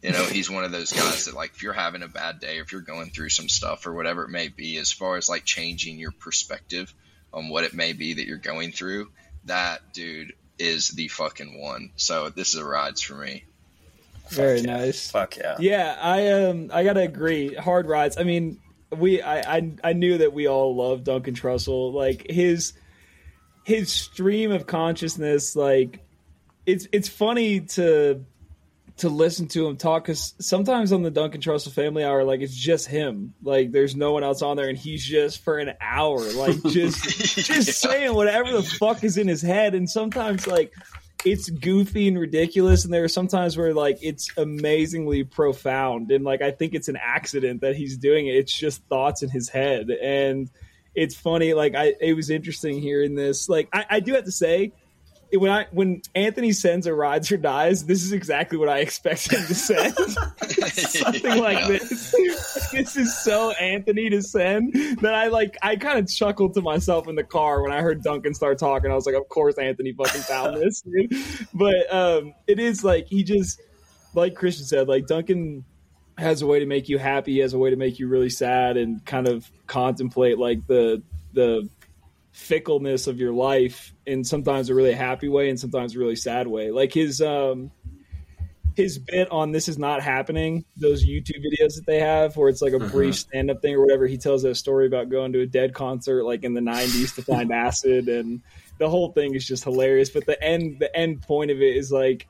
You know, he's one of those guys that like if you're having a bad day if you're going through some stuff or whatever it may be, as far as like changing your perspective on what it may be that you're going through, that dude is the fucking one. So this is a rides for me. Very yeah. nice. fuck yeah Yeah, I um I gotta agree. Hard rides. I mean, we I I, I knew that we all love Duncan Trussell. Like his his stream of consciousness. Like it's it's funny to to listen to him talk because sometimes on the Duncan Trussell Family Hour, like it's just him. Like there's no one else on there, and he's just for an hour, like just just saying whatever the fuck is in his head. And sometimes like it's goofy and ridiculous, and there are sometimes where like it's amazingly profound, and like I think it's an accident that he's doing it. It's just thoughts in his head, and it's funny. Like I, it was interesting hearing this. Like I, I do have to say, when I when Anthony sends a rides or dies, this is exactly what I expect him to send. Something like this. This is so Anthony to send that I like. I kind of chuckled to myself in the car when I heard Duncan start talking. I was like, "Of course, Anthony fucking found this." Dude. But um, it is like he just like Christian said, like Duncan has a way to make you happy, has a way to make you really sad, and kind of contemplate like the the fickleness of your life in sometimes a really happy way and sometimes a really sad way. Like his um his bit on this is not happening, those YouTube videos that they have where it's like a brief stand up thing or whatever. He tells that story about going to a dead concert like in the nineties to find acid and the whole thing is just hilarious. But the end the end point of it is like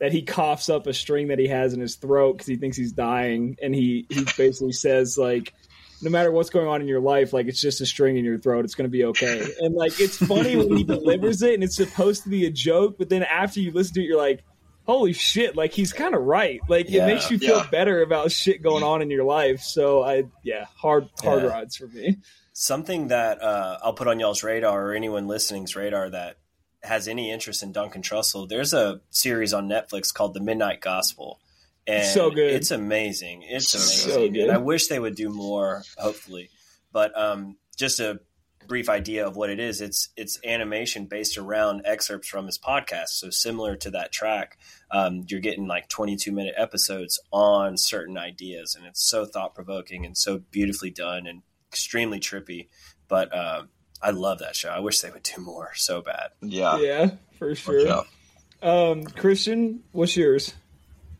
that he coughs up a string that he has in his throat because he thinks he's dying, and he he basically says like, no matter what's going on in your life, like it's just a string in your throat, it's gonna be okay. And like it's funny when he delivers it, and it's supposed to be a joke, but then after you listen to it, you're like. Holy shit! Like he's kind of right. Like Yeah. it makes you feel Yeah. better about shit going on in your life. So I, yeah, hard hard Yeah. rides for me. something that uh, I'll put on y'all's radar or anyone listening's radar that has any interest in Duncan Trussell, there's a series on Netflix called The Midnight Gospel. And So good. It's amazing. It's amazing. So good. And I wish they would do more, hopefully. But um, just a brief idea of what it is, it's it's animation based around excerpts from his podcast. So similar to that track, um, you're getting like 22 minute episodes on certain ideas, and it's so thought provoking and so beautifully done and extremely trippy. But um, I love that show. I wish they would do more so bad. Yeah. Yeah, for sure. Um, Christian, what's yours?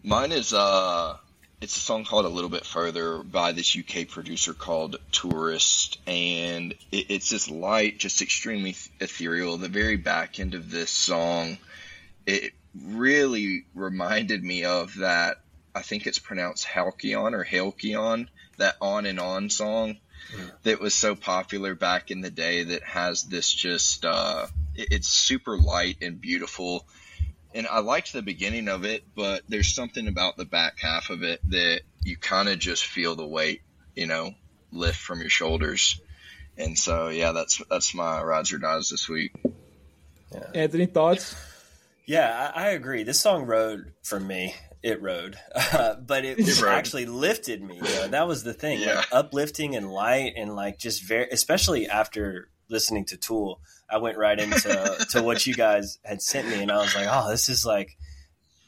Mine is uh it's a song called A Little Bit Further by this UK producer called Tourist and it, it's this light, just extremely ethereal. The very back end of this song it really reminded me of that I think it's pronounced Halcyon or Halcyon, that on and on song that was so popular back in the day that has this just uh it- it's super light and beautiful and I liked the beginning of it, but there's something about the back half of it that you kind of just feel the weight, you know, lift from your shoulders. And so, yeah, that's that's my rides or dies this week. Anthony, thoughts? Yeah, I, I agree. This song rode for me. It rode, uh, but it, It rode. actually lifted me. You know, that was the thing, Yeah. like uplifting and light, and like just very, especially after listening to Tool, I went right into to what you guys had sent me, and I was like, oh, this is like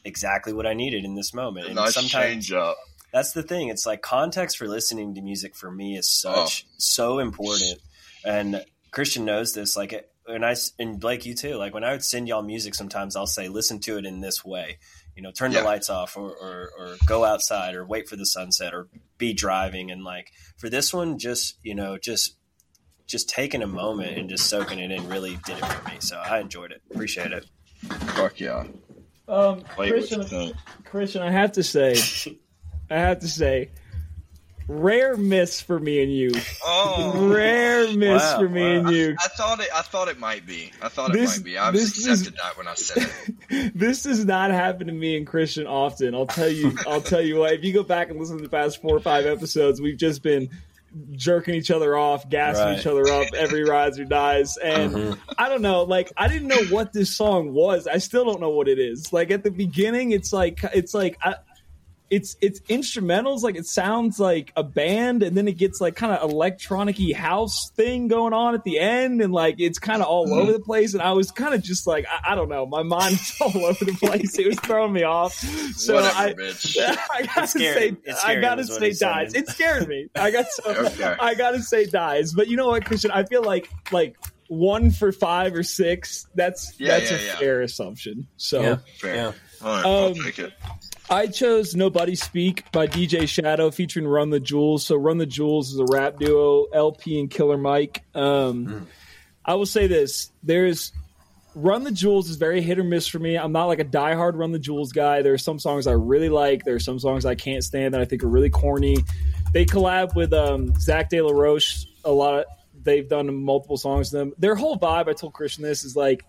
exactly what I needed in this moment. And nice sometimes change up. that's the thing. It's like context for listening to music for me is oh. such so important. And Christian knows this. Like, and I and Blake, you too. Like when I would send y'all music, sometimes I'll say, "Listen to it in this way." You know, turn Yeah. the lights off, or, or or go outside, or wait for the sunset, or be driving. And like for this one, just you know, just just taking a moment and just soaking it in really did it for me. So I enjoyed it. Appreciate it. Fuck yeah. Um, Wait, Christian. Christian, I have to say, I have to say, rare miss for me and you. Oh, Rare miss Wow, for me wow. and you. I thought it. I thought it might be. I thought it might be. I this just is- accepted that when I said it. This does not happen to me and Christian often. I'll tell you. I'll tell you what. If you go back and listen to the past four or five episodes, we've just been jerking each other off, gassing Right. each other up every rides or dies. And Mhm. I don't know, like I didn't know what this song was. I still don't know what it is. Like at the beginning, it's like it's like I, it's it's instrumentals. Like it sounds like a band, and then it gets like kind of electronic-y house thing going on at the end, and like it's kind of all over the place. And I was kind of just like I, I don't know, my mind was all over the place. It was throwing me off. So Whatever, I. bitch. I gotta say, I gotta say, he's saying. dies. It scared me. I got so, Okay. I gotta say, dies. But you know what, Christian? I feel like like one for five or six. That's Yeah, that's yeah, a yeah. fair assumption. So Yeah. Fair. Yeah. All right, I'll Um, take it. I chose "Nobody Speak" by DJ Shadow featuring Run the Jewels. So Run the Jewels is a rap duo, El-P and Killer Mike. Um, I will say this: there's Run the Jewels is very hit or miss for me. I'm not like a diehard Run the Jewels guy. There are some songs I really like. There are some songs I can't stand that I think are really corny. They collab with um, Zack De La Rocha a lot. Of, they've done multiple songs with them. Their whole vibe, I told Christian this, is like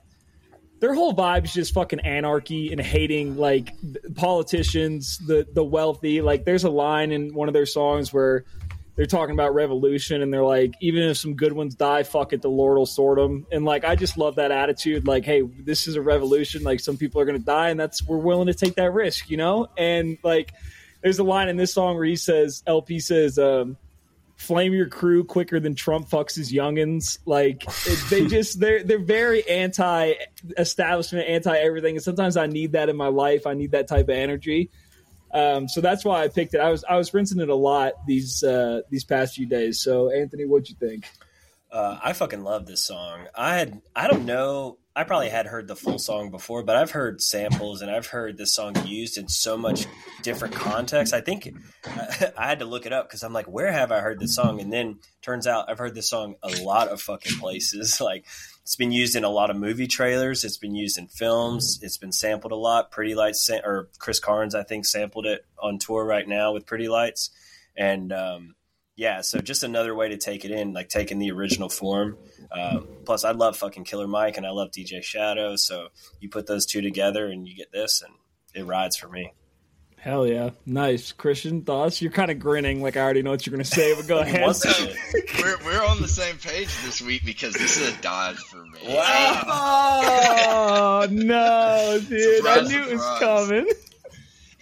their whole vibe is just fucking anarchy and hating like politicians, the the wealthy. Like there's a line in one of their songs where they're talking about revolution and they're like, even if some good ones die, fuck it, the Lord will sort them. And like, I just love that attitude. Like, hey, this is a revolution. Like, some people are going to die, and that's we're willing to take that risk, you know. And like, there's a line in this song where he says, El-P says, um, "Flame your crew quicker than Trump fucks his youngins." Like, they just they're they're very anti-establishment, anti-everything. And sometimes I need that in my life. I need that type of energy. Um, so that's why I picked it. I was I was rinsing it a lot these uh, these past few days. So Anthony, what'd you think? Uh, I fucking love this song. I had I don't know. I probably had heard the full song before, but I've heard samples and I've heard this song used in so much different context. I think I had to look it up because I'm like, where have I heard this song? And then turns out I've heard this song a lot of fucking places. Like it's been used in a lot of movie trailers. It's been used in films. It's been sampled a lot. Pretty Lights or Chris Karns, I think, sampled it on tour right now with Pretty Lights. And um, yeah, so just another way to take it in, like taking the original form. Um, plus, I love fucking Killer Mike and I love DJ Shadow. So you put those two together and you get this, and it rides for me. Hell yeah, nice Christian thoughts. You're kind of grinning, like I already know what you're going to say, but go ahead. we're we're on the same page this week because this is a dodge for me. Wow! oh no, dude! Surprise, I knew surprise. it was coming.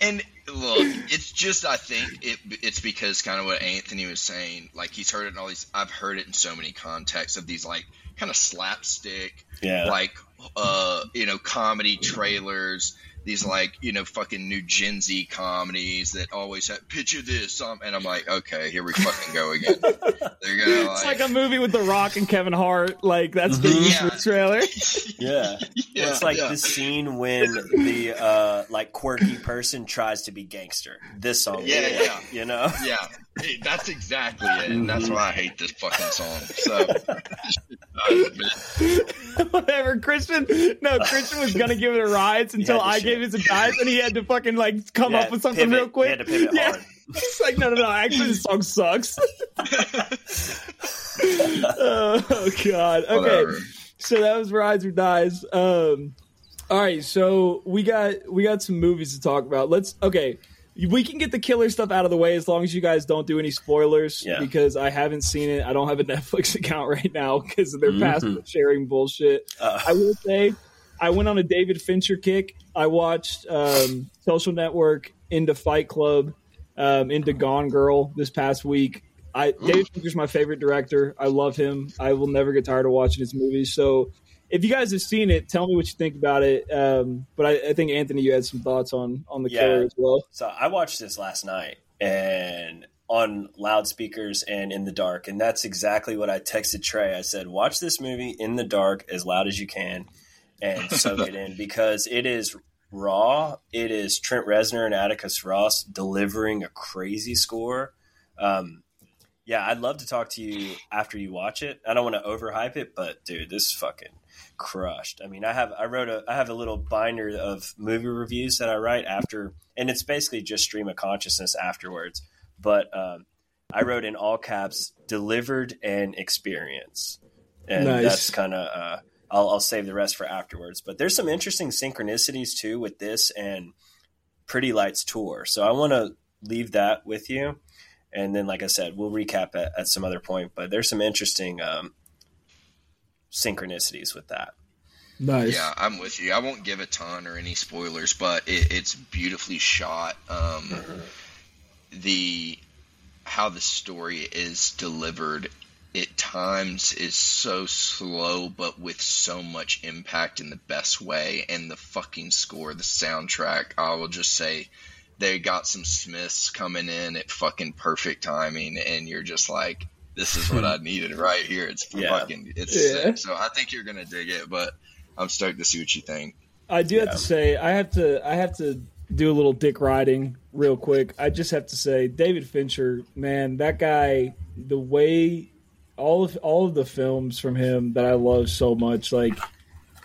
And look, it's just I think it it's because kind of what Anthony was saying. Like he's heard it in all these. I've heard it in so many contexts of these like kind of slapstick, yeah, like uh, you know, comedy trailers these like you know fucking new Gen Z comedies that always have picture this um, and I'm like okay here we fucking go again. They're gonna like, it's like a movie with The Rock and Kevin Hart like that's the mm-hmm. yeah. trailer. yeah, yeah it's like yeah. the scene when the uh, like quirky person tries to be gangster. This song, yeah, yeah, you know, yeah. Hey, that's exactly it, and that's why I hate this fucking song. So, whatever. Christian, no, Christian was gonna give it a rise until I shit. gave it a dive, and he had to fucking like come yeah, up with something pivot. real quick. He had to pivot yeah. hard. It's like no, no, no. Actually, this song sucks. oh God. Okay, whatever. so that was Rides or Dies. Um, all right, so we got we got some movies to talk about. Let's okay we can get the killer stuff out of the way as long as you guys don't do any spoilers yeah. because I haven't seen it. I don't have a Netflix account right now because they're mm-hmm. password sharing bullshit. Uh. I will say I went on a David Fincher kick. I watched um, Social Network into Fight Club, um, into Gone Girl this past week. I David Fincher's my favorite director. I love him. I will never get tired of watching his movies. So if you guys have seen it, tell me what you think about it. Um, but I, I, think Anthony, you had some thoughts on on the yeah. killer as well. So I watched this last night and on loudspeakers and in the dark, and that's exactly what I texted Trey. I said, "Watch this movie in the dark as loud as you can and soak it in because it is." Raw. It is Trent Reznor and Atticus Ross delivering a crazy score. Um, yeah, I'd love to talk to you after you watch it. I don't want to overhype it, but dude, this fucking crushed. I mean, I have I wrote a I have a little binder of movie reviews that I write after, and it's basically just stream of consciousness afterwards. But um, I wrote in all caps "delivered and experience," and nice. that's kind of uh, I'll, I'll save the rest for afterwards. But there's some interesting synchronicities too with this and Pretty Lights tour, so I want to leave that with you. And then, like I said, we'll recap at, at some other point. But there's some interesting um, synchronicities with that. Nice. Yeah, I'm with you. I won't give a ton or any spoilers, but it, it's beautifully shot. Um, mm-hmm. The how the story is delivered at times is so slow, but with so much impact in the best way. And the fucking score, the soundtrack, I will just say they got some Smiths coming in at fucking perfect timing, and you're just like, this is what I needed right here. It's yeah. fucking, it's yeah. sick. So I think you're gonna dig it, but I'm stoked to see what you think. I do yeah. have to say, I have to, I have to do a little dick riding real quick. I just have to say, David Fincher, man, that guy, the way all of all of the films from him that I love so much, like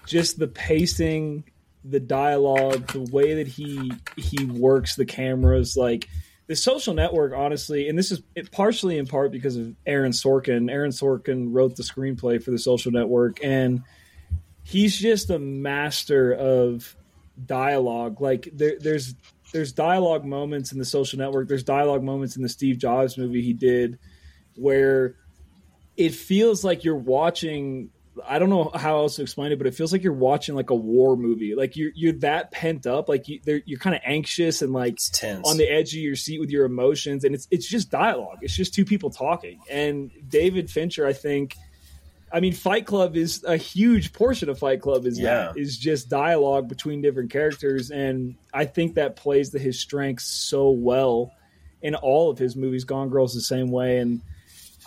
just the pacing, the dialogue, the way that he he works the cameras, like the social network, honestly, and this is partially in part because of Aaron Sorkin. Aaron Sorkin wrote the screenplay for the social network, and he's just a master of dialogue. Like there, there's there's dialogue moments in the social network. There's dialogue moments in the Steve Jobs movie he did. where it feels like you're watching I don't know how else to explain it, but it feels like you're watching like a war movie. Like you're you're that pent up, like you, you're kind of anxious and like on the edge of your seat with your emotions, and it's it's just dialogue. It's just two people talking. And David Fincher, I think, I mean, Fight Club is a huge portion of Fight Club. Is yeah. that is just dialogue between different characters, and I think that plays to his strengths so well in all of his movies. Gone Girl's the same way, and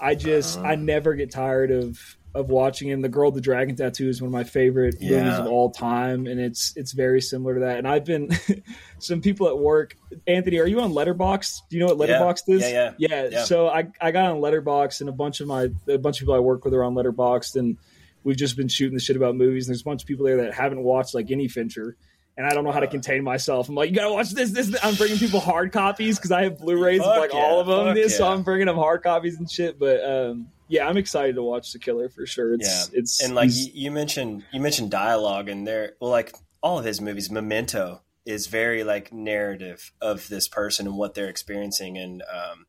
I just uh-huh. I never get tired of of watching him. The Girl with the Dragon Tattoo is one of my favorite yeah. movies of all time, and it's it's very similar to that. And I've been some people at work. Anthony, are you on Letterboxd? Do you know what Letterboxd yeah. is? Yeah, yeah, yeah. So I I got on Letterboxd, and a bunch of my a bunch of people I work with are on Letterboxd, and we've just been shooting the shit about movies. And there's a bunch of people there that haven't watched like any Fincher. And I don't know how to uh. contain myself. I'm like, you gotta watch this. This. this. I'm bringing people hard copies because I have Blu-rays of like all of them. so I'm bringing them hard copies and shit. But um, yeah, I'm excited to watch The Killer for sure. It's yeah. it's and like you mentioned, you mentioned dialogue, and there, well, like all of his movies, Memento is very like narrative of this person and what they're experiencing, and um,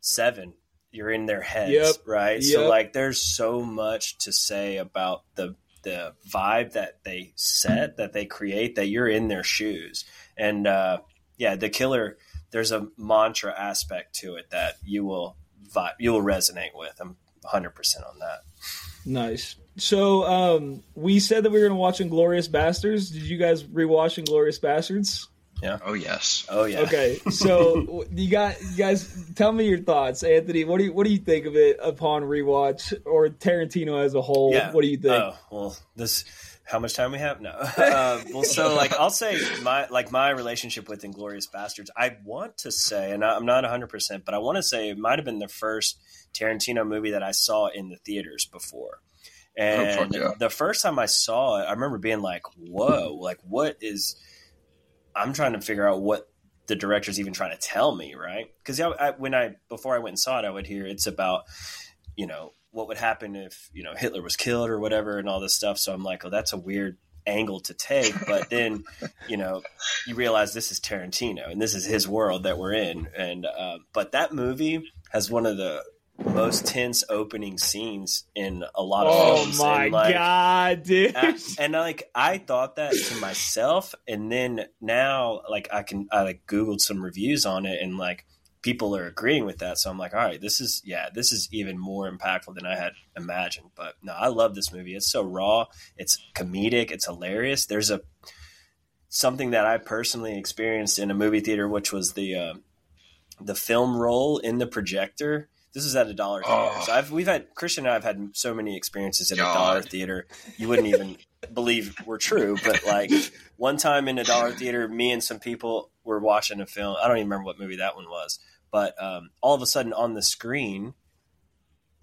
Seven, you're in their heads, yep. right? Yep. So like, there's so much to say about the the vibe that they set, that they create, that you're in their shoes, and uh, yeah, The Killer. There's a mantra aspect to it that you will vibe, you will resonate with. I'm 100% on that. Nice. So um, we said that we were going to watch Inglourious Basterds. Did you guys rewatch Inglourious Basterds? Yeah. Oh yes. Oh yeah. Okay. So you got you guys tell me your thoughts, Anthony. What do you what do you think of it upon rewatch or Tarantino as a whole? Yeah. What do you think? Oh well, this how much time we have? No. Uh, well, so like I'll say my like my relationship with Inglourious Basterds. I want to say, and I'm not 100, percent but I want to say it might have been the first Tarantino movie that I saw in the theaters before. Oh, and oh, yeah. the first time I saw it, I remember being like, "Whoa! Like, what is?" I'm trying to figure out what the director's even trying to tell me, right? Because when I before I went and saw it, I would hear it's about, you know, what would happen if you know Hitler was killed or whatever, and all this stuff. So I'm like, "Oh, that's a weird angle to take but then you know you realize this is tarantino and this is his world that we're in and uh, but that movie has one of the most tense opening scenes in a lot of oh films. Oh my like, god, dude! And, and like I thought that to myself, and then now like I can I like googled some reviews on it, and like people are agreeing with that. So I'm like, all right, this is yeah, this is even more impactful than I had imagined. But no, I love this movie. It's so raw. It's comedic. It's hilarious. There's a something that I personally experienced in a movie theater, which was the uh, the film roll in the projector this is at a dollar theater. Oh. So I've we've had Christian and I've had so many experiences at God. a dollar theater. You wouldn't even believe were true. But like one time in a dollar theater, me and some people were watching a film. I don't even remember what movie that one was. But um, all of a sudden on the screen,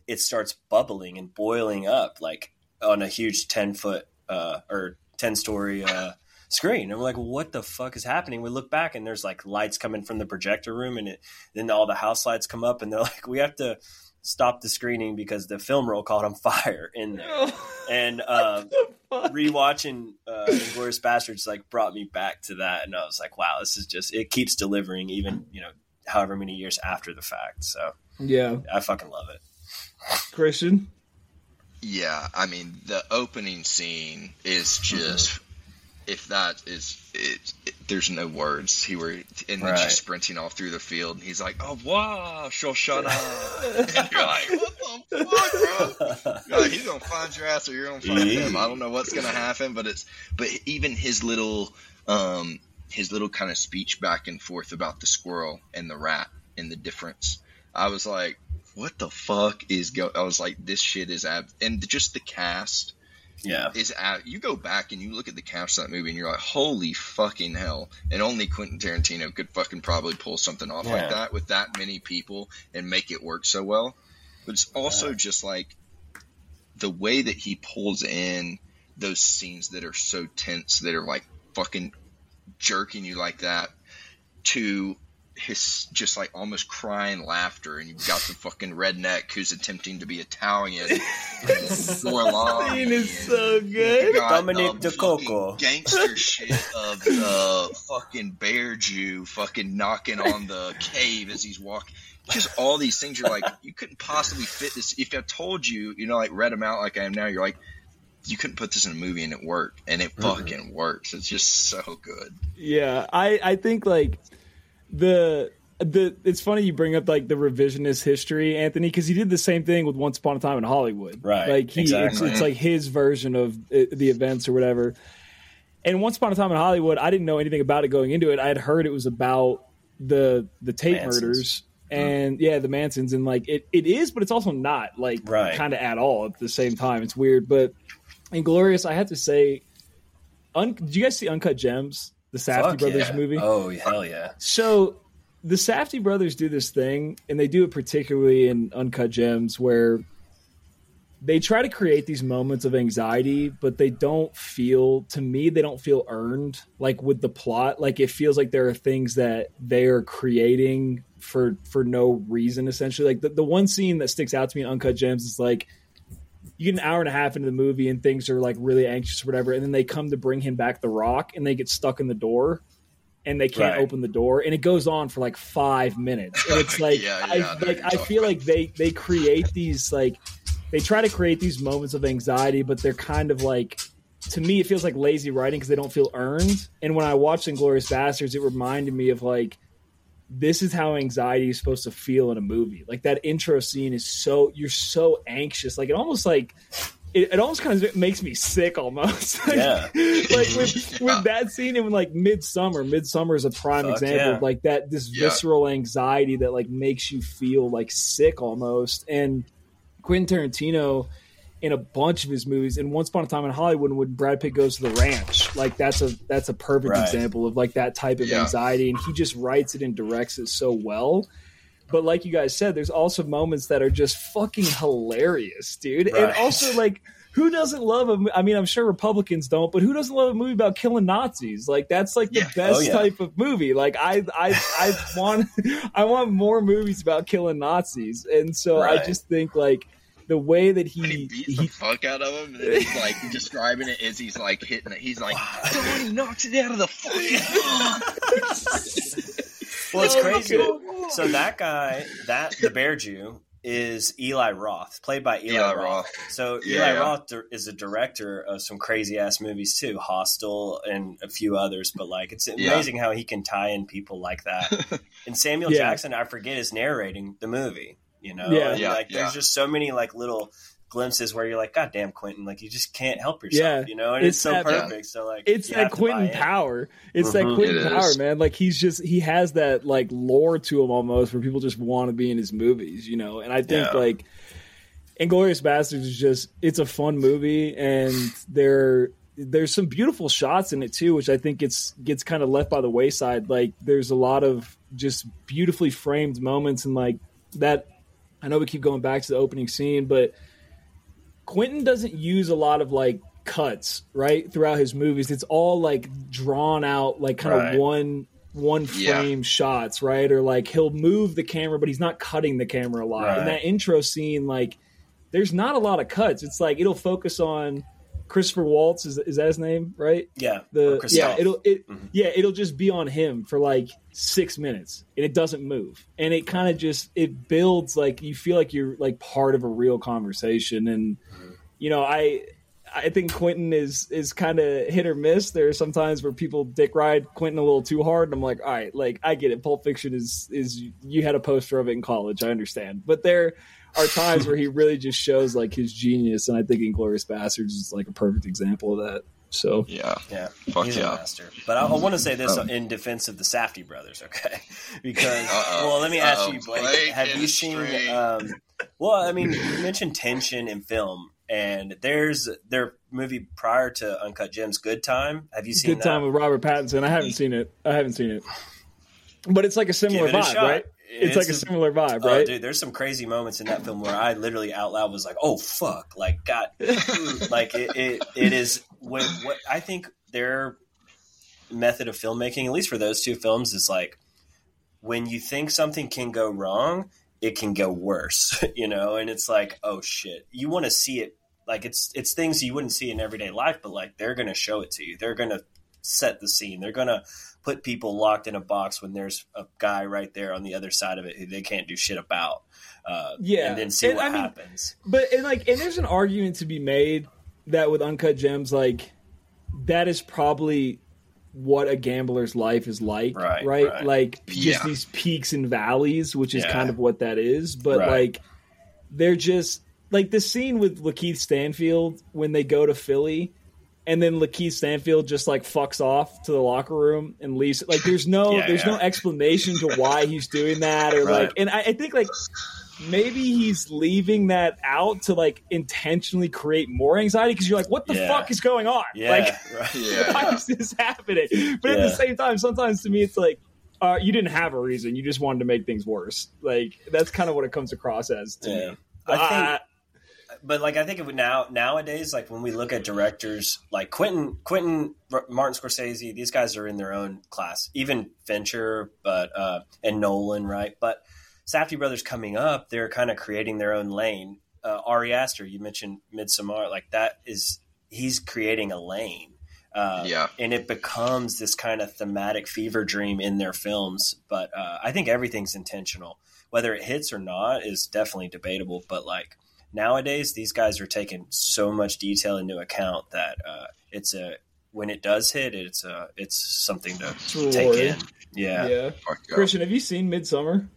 it starts bubbling and boiling up like on a huge ten foot uh, or ten story uh, screen. And we're like, what the fuck is happening? We look back and there's like lights coming from the projector room and it, then all the house lights come up and they're like, we have to stop the screening because the film roll caught on fire in there. and um, rewatching uh, Inglourious Basterds like brought me back to that. And I was like, wow, this is just, it keeps delivering even, you know, however many years after the fact. So yeah, I fucking love it. Christian? Yeah, I mean the opening scene is just mm-hmm if that is it, it, there's no words. He were and then right. she's sprinting off through the field, and he's like, "Oh wow, Shosanna," and you're like, "What the fuck, bro?" You're like, he's gonna find your ass, or you're gonna find yeah. him. I don't know what's gonna happen, but it's but even his little um his little kind of speech back and forth about the squirrel and the rat and the difference. I was like, "What the fuck is go?" I was like, "This shit is ab," and just the cast yeah, is at you go back and you look at the cast of that movie and you're like, holy fucking hell! And only Quentin Tarantino could fucking probably pull something off yeah. like that with that many people and make it work so well. But it's also yeah. just like the way that he pulls in those scenes that are so tense that are like fucking jerking you like that to his just like almost crying laughter, and you've got the fucking redneck who's attempting to be Italian. That scene is so good. Dominick Decocco. gangster shit of the fucking bear Jew fucking knocking on the cave as he's walking. Just all these things. You're like, you couldn't possibly fit this. If I told you, you know, like read them out like I am now, you're like, you couldn't put this in a movie and it worked, and it fucking works. It's just so good. Yeah, I I think like the the it's funny you bring up like the revisionist history, Anthony, because he did the same thing with Once Upon a Time in Hollywood. Right, Like he, it's, exactly. it's like his version of uh, the events or whatever. And Once Upon a Time in Hollywood, I didn't know anything about it going into it. I had heard it was about the the Tate Mansons. murders. And yeah, the Mansons, and like it, it is, but it's also not like Right. kind of at all at the same time. It's weird, but Inglourious, I have to say, un- did you guys see Uncut Gems, the Safdie Fuck brothers yeah. movie? Oh hell yeah! So the Safdie brothers do this thing, and they do it particularly in Uncut Gems, where they try to create these moments of anxiety, but they don't feel, to me, they don't feel earned. Like with the plot, like it feels like there are things that they are creating for for no reason. Essentially, like the, the one scene that sticks out to me in Uncut Gems is like you get an hour and a half into the movie and things are like really anxious or whatever, and then they come to bring him back the rock, and they get stuck in the door, and they can't Right. open the door, and it goes on for like five minutes. And it's like Yeah, I yeah, I like I feel talking like they they create these like they try to create these moments of anxiety, but they're kind of like to me it feels like lazy writing because they don't feel earned. And when I watched Inglourious Basterds, it reminded me of like this is how anxiety is supposed to feel in a movie. Like that intro scene is so you're so anxious. Like it almost like it, it almost kind of makes me sick almost. Like- Yeah. like with, with that scene and like Midsommar. Midsommar is a prime Fuck example yeah. of like that this Yeah. visceral anxiety that like makes you feel like sick almost. And Quentin Tarantino in a bunch of his movies and Once Upon a Time in Hollywood when Brad Pitt goes to the ranch, like that's a that's a perfect Right. example of like that type of Yeah. anxiety and he just writes it and directs it so well. But like you guys said, there's also moments that are just fucking hilarious, dude. And also like who doesn't love a I mean, I'm sure Republicans don't, but who doesn't love a movie about killing Nazis? Like that's like the Yeah. Oh, best Oh, yeah. type of movie. Like I I I want I want more movies about killing Nazis. And so I just think like the way that he he, beats he the fuck out of him, and he's like describing it as he's like hitting it. He's like, Donny knocks it out of the fucking. Well, it's Oh, crazy. God. so that guy, that the Bear Jew, is Eli Roth, played by Eli, Eli Roth. Roth. So Yeah, Eli. Roth is a director of some crazy ass movies too, Hostel and a few others. But like, it's Yeah. amazing how he can tie in people like that. And Samuel Yeah. Jackson, I forget, is narrating the movie. You know, Yeah. And, Yeah, like yeah. there's just so many like little glimpses where you're like, God damn, Quentin, like you just can't help yourself. Yeah. You know, and it's, It's so that- perfect. So like, it's you that Quentin power. It's that Mhm. Quentin It power, man. Like he's just he has that like lore to him almost where people just want to be in his movies, you know. And I think Yeah. like Inglourious Basterds is just it's a fun movie and there there's some beautiful shots in it too, which I think gets gets kind of left by the wayside. Like there's a lot of just beautifully framed moments and like that I know we keep going back to the opening scene, but Quentin doesn't use a lot of like cuts right throughout his movies. It's all like drawn out, like kind Right. of one one Yeah. frame shots, right? Or like he'll move the camera, but he's not cutting the camera a lot. Right. In that intro scene, like there's not a lot of cuts. It's like it'll focus on Christopher Waltz. Is, is that his name? Right? Yeah, The yeah, it'll it Mhm. yeah, it'll just be on him for like six minutes, and it doesn't move, and it kind of just it builds like you feel like you're like part of a real conversation, and Mm-hmm. you know I. I think Quentin is is kind of hit or miss. There are sometimes where people dick ride Quentin a little too hard, and I'm like, all right, like I get it. Pulp Fiction is is you had a poster of it in college, I understand, but there are times where he really just shows like his genius, and I think Inglourious Basterds is like a perfect example of that. So Yeah. Yeah, Fuck he's a master. But I, I want to say this Um, in defense of the Safdie brothers, okay? Because Uh-oh. well, let me ask Uh-oh. you, Blake. Blake have you seen? Um, well, I mean, you mentioned tension in film, and there's their movie prior to Uncut Gems, Good Time. Have you seen Good that? time with Robert Pattinson. I haven't seen it. I haven't seen it. But it's like a similar Give it a vibe, shot. right? It's, like a a- similar vibe, Oh, right? dude, there's some crazy moments in that film where I literally out loud was like, "Oh fuck!" Like, God, like it, it, it is what, what I think their method of filmmaking, at least for those two films, is like when you think something can go wrong, it can go worse, you know, and it's like, oh shit. You want to see it like it's it's things you wouldn't see in everyday life, but like they're gonna show it to you. They're gonna set the scene. They're gonna put people locked in a box when there's a guy right there on the other side of it who they can't do shit about. Uh, Yeah. and then see And, what I mean, happens. But and like, and there's an argument to be made that with uncut gems, like that is probably what a gambler's life is like, Right, right? right. Like just Yeah. these peaks and valleys, which is Yeah. kind of what that is. But Right. like, they're just like the scene with Lakeith Stanfield when they go to Philly. And then Lakeith Stanfield just like fucks off to the locker room and leaves. Like, there's no, Yeah, there's yeah. no explanation to why he's doing that, or Right. like, and I, I think like maybe he's leaving that out to like intentionally create more anxiety because you're like, what the Yeah. fuck is going on? Like, why is this happening? But at the same time, sometimes to me, it's like, uh, you didn't have a reason. You just wanted to make things worse. Like, that's kind of what it comes across as to Yeah. me. I think Uh, but like I think it would now nowadays, like when we look at directors like Quentin, Quentin, Martin Scorsese, these guys are in their own class. Even Fincher, but uh, and Nolan, right? But Safdie brothers coming up, they're kind of creating their own lane. Uh, Ari Aster, you mentioned Midsommar, like that is he's creating a lane. Uh, Yeah. and it becomes this kind of thematic fever dream in their films. But uh, I think everything's intentional. Whether it hits or not is definitely debatable. But like nowadays, these guys are taking so much detail into account that uh, it's a when it does hit, it's a it's something to It's take in. Yeah. yeah. Yeah. Christian, have you seen Midsommar?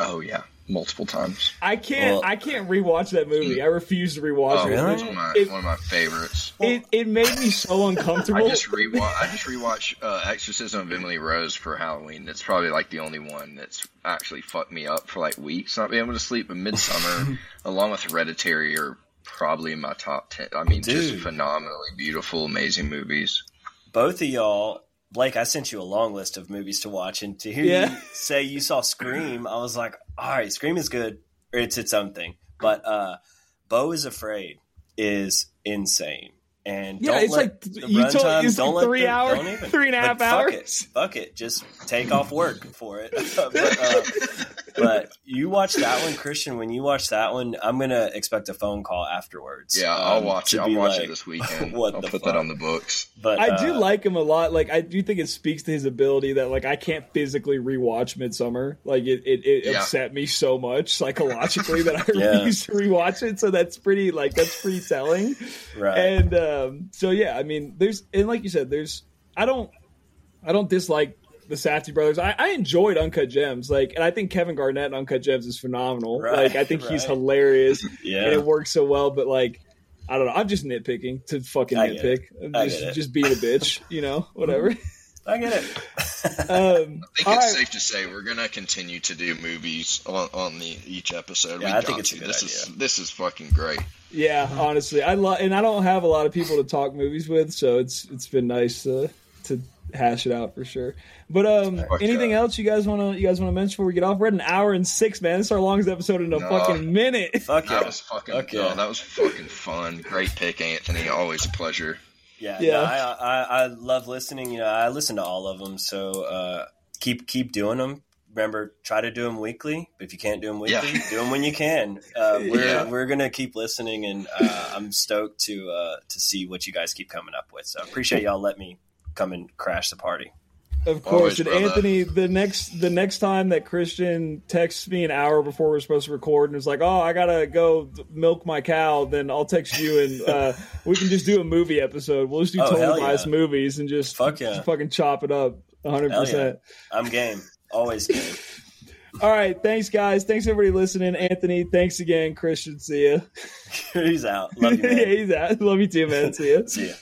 Oh yeah, multiple times. I can't. Well- I can't rewatch that movie. I refuse to rewatch Oh, it. really? it's one of my, It- one of my favorites. It, it made me so uncomfortable. I just rewatch. I just rewatch uh, Exorcism of Emily Rose for Halloween. It's probably like the only one that's actually fucked me up for like weeks, not being able to sleep. in Midsommar, along with Hereditary, are probably in my top ten. I mean, just phenomenally beautiful, amazing movies. Both of y'all, Blake, I sent you a long list of movies to watch, and to hear Yeah. you say you saw Scream, I was like, all right, Scream is good, or it's its own thing. But uh, Beau is Afraid is insane. And Yeah, don't it's let like the you told runtime- it's don't like let three hours, three and a fuck hours. It, fuck it, just take off work for it. but, uh, but you watch that one, Christian. When you watch that one, I'm gonna expect a phone call afterwards. Yeah, I'll um, watch it. I'll be watch like, it this weekend. what I'll the put fuck? that on the books. But I do uh, like him a lot. Like I do think it speaks to his ability that like I can't physically rewatch Midsommar. Like it it, it Yeah. upset me so much psychologically that I Yeah. refuse to rewatch it. So that's pretty like that's pretty telling. right. And um, so yeah, I mean, there's and like you said, there's I don't I don't dislike the Safdie brothers. I, I enjoyed Uncut Gems, like, and I think Kevin Garnett in Uncut Gems is phenomenal. Right, like, I think he's right. hilarious and yeah. it works so well. But like, I don't know. I'm just nitpicking to fucking I nitpick. I'm just just being a bitch, you know, whatever. I get it. um, I think it's right. safe to say we're gonna continue to do movies on, on the each episode. Yeah, we I think got it's a to. good this is this is fucking great. Yeah, honestly, I love, and I don't have a lot of people to talk movies with, so it's it's been nice to to hash it out for sure. But um, Fuck anything yeah. else you guys want to you guys want to mention before we get off? We're at an hour and six, man. This is our longest episode in a No. fucking minute. Fuck yeah. That was fucking. Fuck oh, yeah. that was fucking fun. Great pick, Anthony. Always a pleasure. Yeah, Yeah. no, I, I I love listening. You know, I listen to all of them. So uh, keep keep doing them. Remember, try to do them weekly. But if you can't do them weekly, Yeah. do them when you can. Uh, we're Yeah. we're gonna keep listening, and uh, I'm stoked to uh, to see what you guys keep coming up with. So I appreciate y'all let me come and crash the party. Of course, Always, and brother. Anthony, the next the next time that Christian texts me an hour before we're supposed to record and is like, "Oh, I gotta go milk my cow," then I'll text you and uh, we can just do a movie episode. We'll just do Oh, yeah. biased movies and just Fuck yeah. just fucking chop it up, hundred Hell percent. I'm game. Always game. All right, thanks guys. Thanks everybody listening. Anthony, thanks again. Christian, see ya. He's out. Love you, man. yeah, he's out. Love you too, man. See ya. See ya.